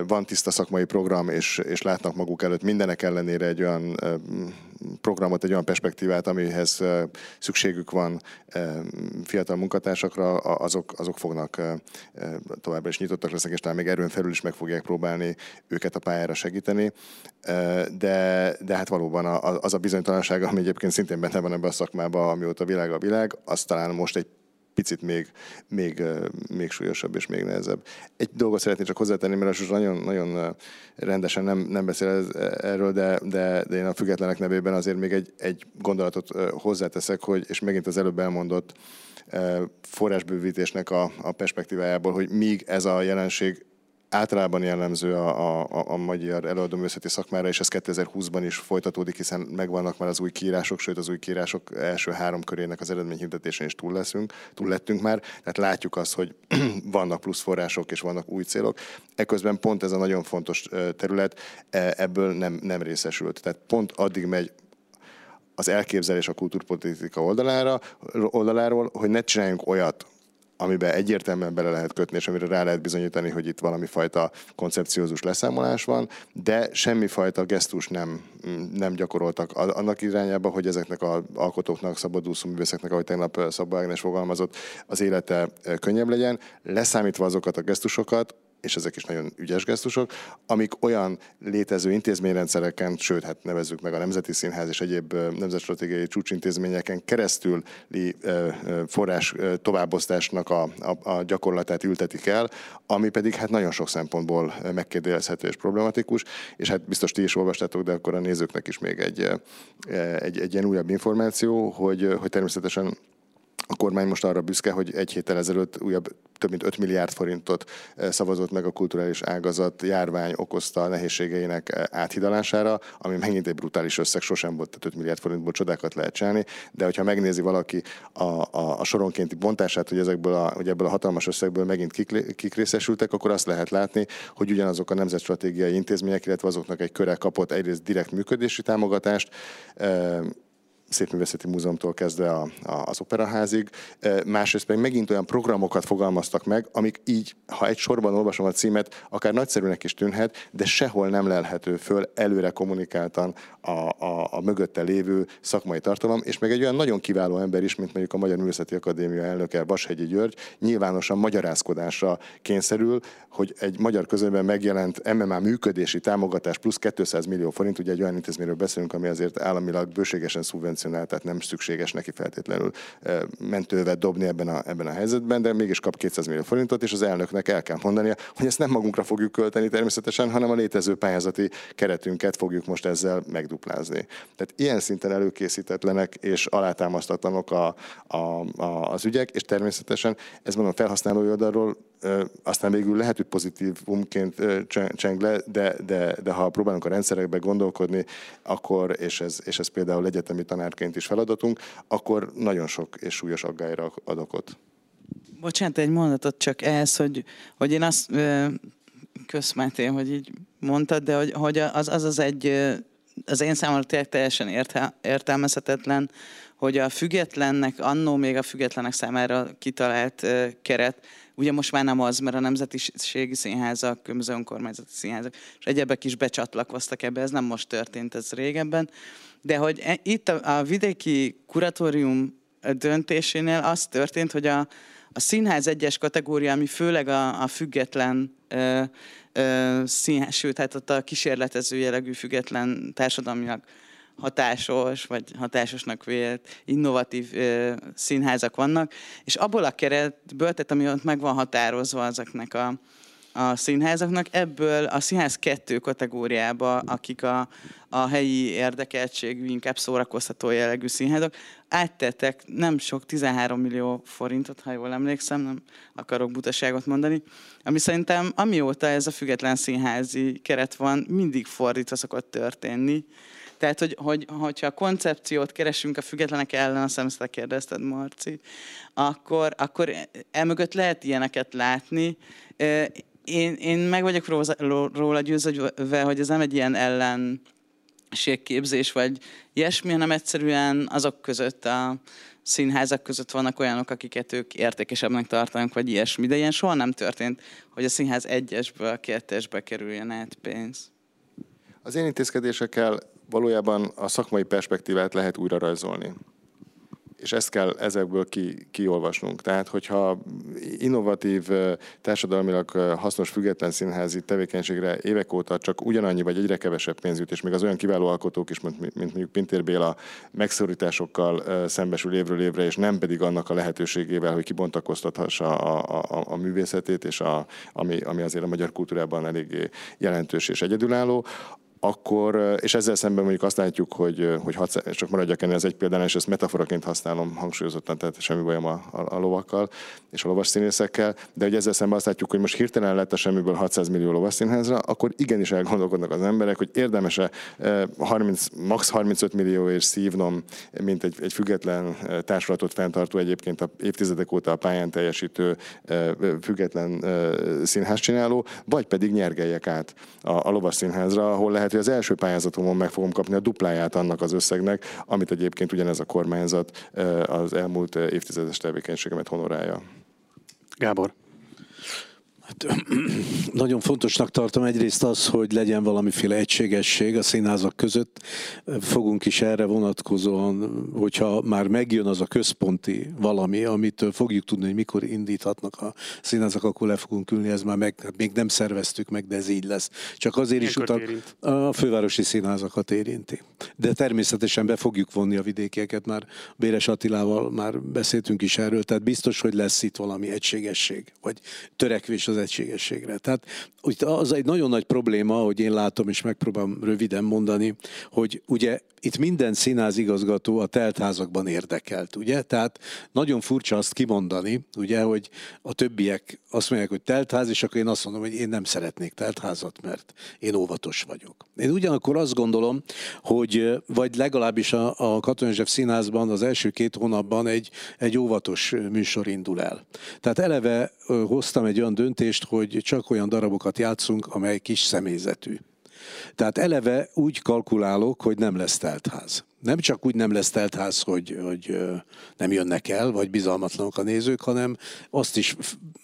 van tiszta szakmai program, és, és látnak maguk előtt mindenek ellenére egy olyan programot, egy olyan perspektívát, amihez szükségük van fiatal munkatársakra, azok, azok fognak továbbra is nyitottak lesznek, és talán még erőn felül is meg fogják próbálni őket a pályára segíteni. De, de hát valóban az a bizonytalanság, ami egyébként szintén benne van ebben a szakmában, amióta világ a világ, az talán most egy picit még, még, még súlyosabb és még nehezebb. Egy dolgot szeretnék csak hozzátenni, mert az nagyon, nagyon rendesen nem, nem beszél erről, de, de, de én a függetlenek nevében azért még egy, egy gondolatot hozzáteszek, hogy, és megint az előbb elmondott forrásbővítésnek a, a perspektívájából, hogy míg ez a jelenség általában jellemző a, a, a magyar előadóművészeti szakmára, és ez 2020-ban is folytatódik, hiszen megvannak már az új kiírások, sőt az új kiírások első három körének az eredményhirdetésén is túl leszünk, túl lettünk már, tehát látjuk azt, hogy vannak plusz források és vannak új célok. Ekközben pont ez a nagyon fontos terület e, ebből nem, nem részesült. Tehát pont addig megy az elképzelés a kultúrpolitika oldalára, oldaláról, hogy ne csináljunk olyat, amiben egyértelműen bele lehet kötni, és amire rá lehet bizonyítani, hogy itt valami fajta koncepciózus leszámolás van, de semmifajta gesztus nem, nem gyakoroltak. Annak irányába, hogy ezeknek az alkotóknak, szabadúszó művészeknek, ahogy tegnap Szabba Ágnes fogalmazott, az élete könnyebb legyen, leszámítva azokat a gesztusokat, és ezek is nagyon ügyes gesztusok, amik olyan létező intézményrendszereken, sőt, hát nevezzük meg a Nemzeti Színház és egyéb nemzetstratégiai csúcsintézményeken keresztül forrás továbbosztásnak a, a, a gyakorlatát ültetik el, ami pedig hát nagyon sok szempontból megkérdezhető és problematikus, és hát biztos ti is olvastátok, de akkor a nézőknek is még egy, egy, egy ilyen újabb információ, hogy, hogy természetesen a kormány most arra büszke, hogy egy héttel ezelőtt újabb több mint 5 milliárd forintot eh, szavazott meg a kulturális ágazat járvány okozta nehézségeinek eh, áthidalására, ami megint egy brutális összeg, sosem volt, tehát 5 milliárd forintból csodákat lehet csinálni, de hogyha megnézi valaki a, a, a soronkénti bontását, hogy, ezekből a, hogy ebből a hatalmas összegből megint kik, kik részesültek, akkor azt lehet látni, hogy ugyanazok a nemzetstratégiai intézmények, illetve azoknak egy köre kapott egyrészt direkt működési támogatást, eh, Szépművészeti Múzeumtól kezdve a, a, az operaházig. Másrészt pedig megint olyan programokat fogalmaztak meg, amik így, ha egy sorban olvasom a címet, akár nagyszerűnek is tűnhet, de sehol nem lelhető föl előre kommunikáltan a, a, a mögötte lévő szakmai tartalom, és meg egy olyan nagyon kiváló ember is, mint mondjuk a Magyar Művészeti Akadémia elnöke Vashegyi György, nyilvánosan magyarázkodásra kényszerül, hogy egy magyar közönben megjelent MMA működési támogatás plusz 200 millió forint, ugye egy olyan intézményről beszélünk, ami azért államilag bőségesen szubvencionál szubvencionál, tehát nem szükséges neki feltétlenül mentővet dobni ebben a, ebben a helyzetben, de mégis kap 200 millió forintot, és az elnöknek el kell mondania, hogy ezt nem magunkra fogjuk költeni természetesen, hanem a létező pályázati keretünket fogjuk most ezzel megduplázni. Tehát ilyen szinten előkészítetlenek és alátámasztatlanok a, a, a, az ügyek, és természetesen ez mondom felhasználói oldalról aztán végül lehet, hogy pozitívumként cseng le, de, de, de ha próbálunk a rendszerekbe gondolkodni, akkor, és ez, és ez például egyetemi tanárként is feladatunk, akkor nagyon sok és súlyos aggályra ad okot. Bocsánat, egy mondatot csak ehhez, hogy, hogy én azt köszmátén, hogy így mondtad, de hogy, hogy az, az az egy, az én számomra teljesen értelmezhetetlen, hogy a függetlennek, annó még a függetlenek számára kitalált keret, Ugye most már nem az, mert a nemzetiségi színházak, különböző önkormányzati színházak, és egyebek is becsatlakoztak ebbe, ez nem most történt, ez régebben. De hogy e, itt a, a vidéki kuratórium döntésénél az történt, hogy a, a színház egyes kategória, ami főleg a, a független ö, ö, színház, sőt, hát ott a kísérletező jellegű független társadalmiak hatásos, vagy hatásosnak vélt, innovatív ö, színházak vannak, és abból a keretből, tehát ami ott meg van határozva ezeknek a, a színházaknak, ebből a színház kettő kategóriába, akik a, a helyi érdekeltségű, inkább szórakoztató jellegű színházak, áttettek nem sok, 13 millió forintot, ha jól emlékszem, nem akarok butaságot mondani, ami szerintem amióta ez a független színházi keret van, mindig fordítva szokott történni, tehát, hogy, hogy, hogyha koncepciót keresünk a függetlenek ellen, azt hiszem, ezt kérdezted, Marci, akkor, akkor emögött lehet ilyeneket látni. Én, én meg vagyok róla győződve, hogy ez nem egy ilyen ellen ségképzés, vagy ilyesmi, hanem egyszerűen azok között a színházak között vannak olyanok, akiket ők értékesebbnek tartanak, vagy ilyesmi. De ilyen soha nem történt, hogy a színház egyesből kettesbe kerüljen át pénz. Az én intézkedésekkel valójában a szakmai perspektívát lehet újra rajzolni. És ezt kell ezekből ki, kiolvasnunk. Tehát, hogyha innovatív, társadalmilag hasznos, független színházi tevékenységre évek óta csak ugyanannyi vagy egyre kevesebb pénz jut, és még az olyan kiváló alkotók is, mint, mint mondjuk Pintér Béla megszorításokkal szembesül évről évre, és nem pedig annak a lehetőségével, hogy kibontakoztathassa a, a, a művészetét, és a, ami, ami azért a magyar kultúrában eléggé jelentős és egyedülálló, akkor, és ezzel szemben mondjuk azt látjuk, hogy, hogy 600, csak maradjak ennél az egy példánál, és ezt metaforaként használom hangsúlyozottan, tehát semmi bajom a, a, a lovakkal és a lovas színészekkel, de hogy ezzel szemben azt látjuk, hogy most hirtelen lett a semmiből 600 millió lovas színházra, akkor igenis elgondolkodnak az emberek, hogy érdemese 30, max 35 millió és szívnom, mint egy, egy független társulatot fenntartó egyébként a évtizedek óta a pályán teljesítő független színház csináló, vagy pedig nyergeljek át a, a lovas színházra, ahol lehet, hogy az első pályázatomon meg fogom kapni a dupláját annak az összegnek, amit egyébként ugyanez a kormányzat az elmúlt évtizedes tevékenységemet honorálja. Gábor. Hát, nagyon fontosnak tartom egyrészt az, hogy legyen valamiféle egységesség a színházak között. Fogunk is erre vonatkozóan, hogyha már megjön az a központi valami, amitől fogjuk tudni, hogy mikor indíthatnak a színházak, akkor le fogunk ülni, ez már meg, még nem szerveztük meg, de ez így lesz. Csak azért Milyen is utal, a fővárosi színházakat érinti. De természetesen be fogjuk vonni a vidékieket, már Béres Attilával már beszéltünk is erről, tehát biztos, hogy lesz itt valami egységesség, vagy törekvés az egységességre. Tehát az egy nagyon nagy probléma, hogy én látom, és megpróbálom röviden mondani, hogy ugye itt minden színház igazgató a teltházakban érdekelt, ugye? Tehát nagyon furcsa azt kimondani, ugye, hogy a többiek azt mondják, hogy teltház, és akkor én azt mondom, hogy én nem szeretnék teltházat, mert én óvatos vagyok. Én ugyanakkor azt gondolom, hogy vagy legalábbis a, a Katonai Színházban az első két hónapban egy, egy óvatos műsor indul el. Tehát eleve hoztam egy olyan döntést, hogy csak olyan darabokat játszunk, amely kis személyzetű. Tehát eleve úgy kalkulálok, hogy nem lesz teltház nem csak úgy nem lesz teltház, hogy, hogy nem jönnek el, vagy bizalmatlanok a nézők, hanem azt is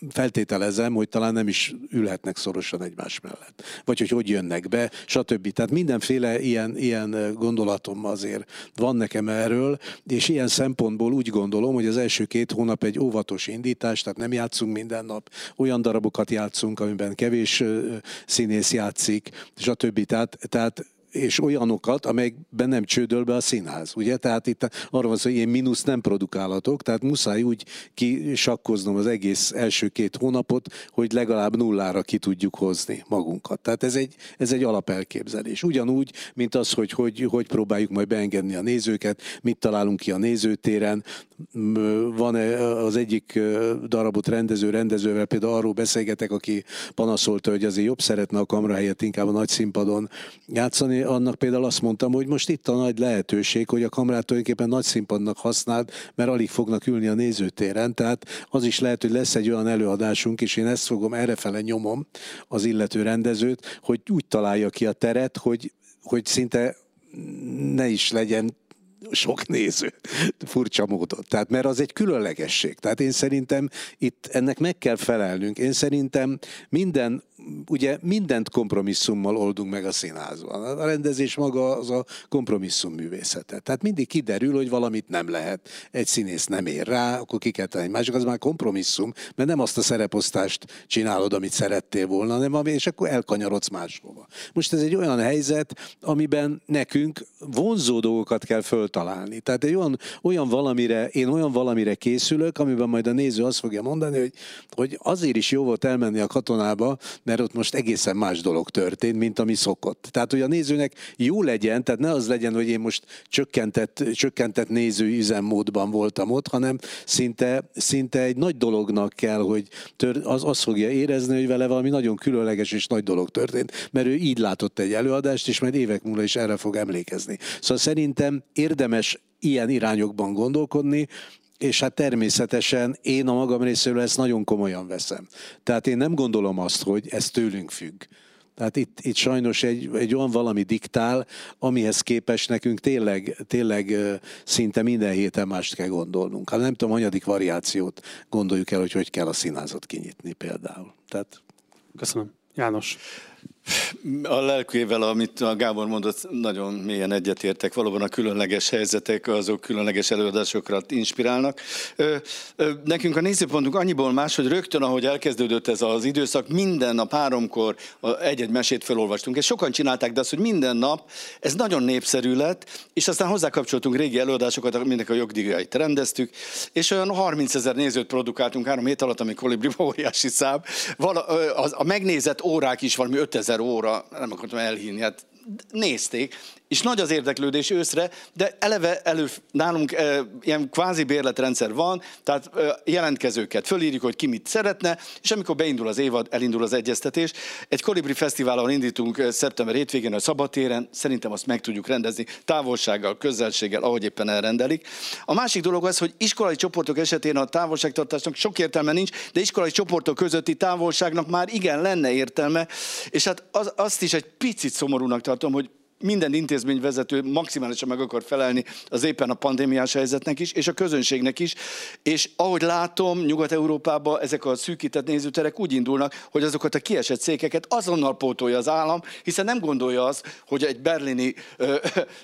feltételezem, hogy talán nem is ülhetnek szorosan egymás mellett. Vagy hogy hogy jönnek be, stb. Tehát mindenféle ilyen, ilyen gondolatom azért van nekem erről, és ilyen szempontból úgy gondolom, hogy az első két hónap egy óvatos indítás, tehát nem játszunk minden nap, olyan darabokat játszunk, amiben kevés színész játszik, stb. Tehát, tehát és olyanokat, amelyekben nem csődöl be a színház. Ugye? Tehát itt arra van szó, hogy én mínusz nem produkálhatok, tehát muszáj úgy kisakkoznom az egész első két hónapot, hogy legalább nullára ki tudjuk hozni magunkat. Tehát ez egy, ez egy alapelképzelés. Ugyanúgy, mint az, hogy, hogy hogy próbáljuk majd beengedni a nézőket, mit találunk ki a nézőtéren. Van az egyik darabot rendező rendezővel, például arról beszélgetek, aki panaszolta, hogy azért jobb szeretne a kamera helyett inkább a nagy színpadon játszani, annak például azt mondtam, hogy most itt a nagy lehetőség, hogy a kamerát tulajdonképpen nagy színpadnak használd, mert alig fognak ülni a nézőtéren, tehát az is lehet, hogy lesz egy olyan előadásunk, és én ezt fogom, errefele nyomom az illető rendezőt, hogy úgy találja ki a teret, hogy, hogy szinte ne is legyen sok néző, furcsa módon. Tehát, mert az egy különlegesség. Tehát én szerintem itt ennek meg kell felelnünk. Én szerintem minden ugye mindent kompromisszummal oldunk meg a színházban. A rendezés maga az a kompromisszum művészete. Tehát mindig kiderül, hogy valamit nem lehet. Egy színész nem ér rá, akkor ki kell tenni. Másik az már kompromisszum, mert nem azt a szereposztást csinálod, amit szerettél volna, hanem és akkor elkanyarodsz máshova. Most ez egy olyan helyzet, amiben nekünk vonzó dolgokat kell föltalálni. Tehát egy olyan, olyan valamire, én olyan valamire készülök, amiben majd a néző azt fogja mondani, hogy, hogy azért is jó volt elmenni a katonába, mert ott most egészen más dolog történt, mint ami szokott. Tehát, hogy a nézőnek jó legyen, tehát ne az legyen, hogy én most csökkentett, csökkentett néző üzemmódban voltam ott, hanem szinte, szinte egy nagy dolognak kell, hogy tör, az, az fogja érezni, hogy vele valami nagyon különleges és nagy dolog történt, mert ő így látott egy előadást, és majd évek múlva is erre fog emlékezni. Szóval szerintem érdemes ilyen irányokban gondolkodni, és hát természetesen én a magam részéről ezt nagyon komolyan veszem. Tehát én nem gondolom azt, hogy ez tőlünk függ. Tehát itt, itt sajnos egy, egy olyan valami diktál, amihez képes nekünk tényleg, tényleg szinte minden héten mást kell gondolnunk. Hát nem tudom, hanyadik variációt gondoljuk el, hogy hogy kell a színházat kinyitni például. Tehát... Köszönöm. János. A lelkével, amit a Gábor mondott, nagyon mélyen egyetértek. Valóban a különleges helyzetek, azok különleges előadásokra inspirálnak. Nekünk a nézőpontunk annyiból más, hogy rögtön, ahogy elkezdődött ez az időszak, minden nap háromkor egy-egy mesét felolvastunk. És sokan csinálták, de az, hogy minden nap, ez nagyon népszerű lett, és aztán hozzákapcsoltunk régi előadásokat, aminek a jogdíjait rendeztük, és olyan 30 ezer nézőt produkáltunk három hét alatt, ami kolibriba óriási szám. A megnézett órák is valami 5000 óra, nem akartam elhinni, hát nézték, és nagy az érdeklődés őszre, de eleve elő, nálunk e, ilyen kvázi bérletrendszer van, tehát e, jelentkezőket fölírjuk, hogy ki mit szeretne, és amikor beindul az évad, elindul az egyeztetés. Egy Kolibri Fesztivállal indítunk szeptember hétvégén a Szabatéren, szerintem azt meg tudjuk rendezni távolsággal, közelséggel, ahogy éppen elrendelik. A másik dolog az, hogy iskolai csoportok esetén a távolságtartásnak sok értelme nincs, de iskolai csoportok közötti távolságnak már igen lenne értelme, és hát az, azt is egy picit szomorúnak tartom, hogy minden intézményvezető maximálisan meg akar felelni az éppen a pandémiás helyzetnek is, és a közönségnek is. És ahogy látom, Nyugat-Európában ezek a szűkített nézőterek úgy indulnak, hogy azokat a kiesett székeket azonnal pótolja az állam, hiszen nem gondolja azt, hogy egy berlini ö,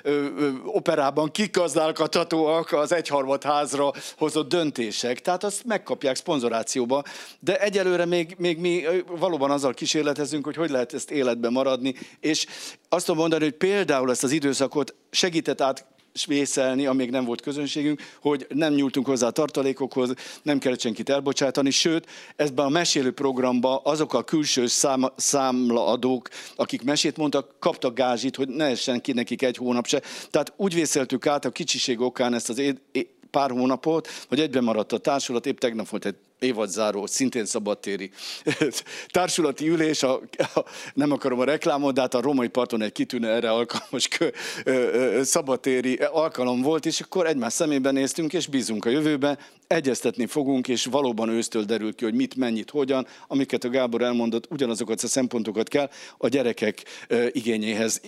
ö, ö, operában kikazdálkathatóak az egyharmad házra hozott döntések. Tehát azt megkapják szponzorációba. De egyelőre még, még mi valóban azzal kísérletezünk, hogy hogy lehet ezt életben maradni, és azt tudom mondani, hogy például ezt az időszakot segített át vészelni, amíg nem volt közönségünk, hogy nem nyúltunk hozzá a tartalékokhoz, nem kellett senkit elbocsátani, sőt, ezben a mesélő programba azok a külső szám, számlaadók, akik mesét mondtak, kaptak gázsit, hogy ne essen ki nekik egy hónap se. Tehát úgy vészeltük át a kicsiség okán ezt az pár hónapot, hogy egyben maradt a társulat, épp tegnap volt egy évadzáró, szintén szabadtéri társulati ülés, a, a, nem akarom a reklámot, de hát a romai parton egy kitűnő erre alkalmas kö, ö, ö, szabadtéri alkalom volt, és akkor egymás szemében néztünk, és bízunk a jövőben, egyeztetni fogunk, és valóban ősztől derül ki, hogy mit, mennyit, hogyan, amiket a Gábor elmondott, ugyanazokat a szempontokat kell a gyerekek ö, igényéhez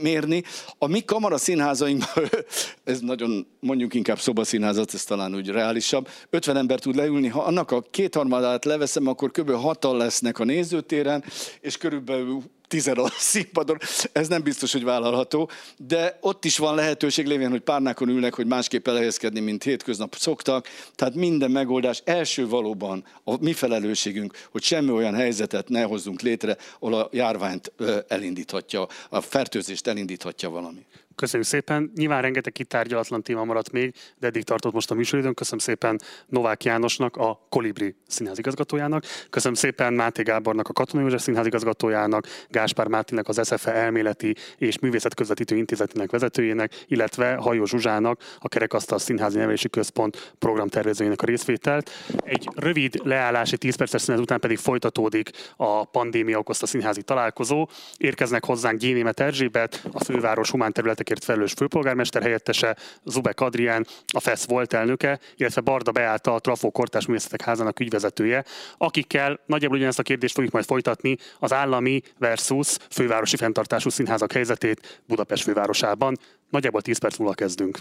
mérni. A mi kamara színházainkban, ez nagyon, mondjuk inkább szobaszínházat, ez talán úgy reálisabb, 50 ember tud leülni, ha annak a kétharmadát leveszem, akkor kb. hatan lesznek a nézőtéren, és körülbelül tizen a színpadon, ez nem biztos, hogy vállalható, de ott is van lehetőség lévén, hogy párnákon ülnek, hogy másképp elhelyezkedni, mint hétköznap szoktak. Tehát minden megoldás első valóban a mi felelősségünk, hogy semmi olyan helyzetet ne hozzunk létre, ahol a járványt elindíthatja, a fertőzést elindíthatja valami. Köszönjük szépen. Nyilván rengeteg kitárgyalatlan téma maradt még, de eddig tartott most a műsoridőn. Köszönöm szépen Novák Jánosnak, a Kolibri színházigazgatójának. Köszönöm szépen Máté Gábornak, a Katonai József színházigazgatójának, Gáspár Mátinek, az SFE elméleti és művészet közvetítő intézetének vezetőjének, illetve Hajó Zsuzsának, a Kerekasztal Színházi Nevelési Központ programtervezőjének a részvételt. Egy rövid leállási 10 perces szünet után pedig folytatódik a pandémia okozta színházi találkozó. Érkeznek hozzánk Génémet Erzsébet, a főváros humán területekért felelős főpolgármester helyettese, Zubek Adrián, a FESZ volt elnöke, illetve Barda Beáta, a Trafó Kortás Művészetek Házának ügyvezetője, akikkel nagyjából ugyanezt a kérdést fogjuk majd folytatni az állami versus fővárosi fenntartású színházak helyzetét Budapest fővárosában. Nagyjából 10 perc múlva kezdünk.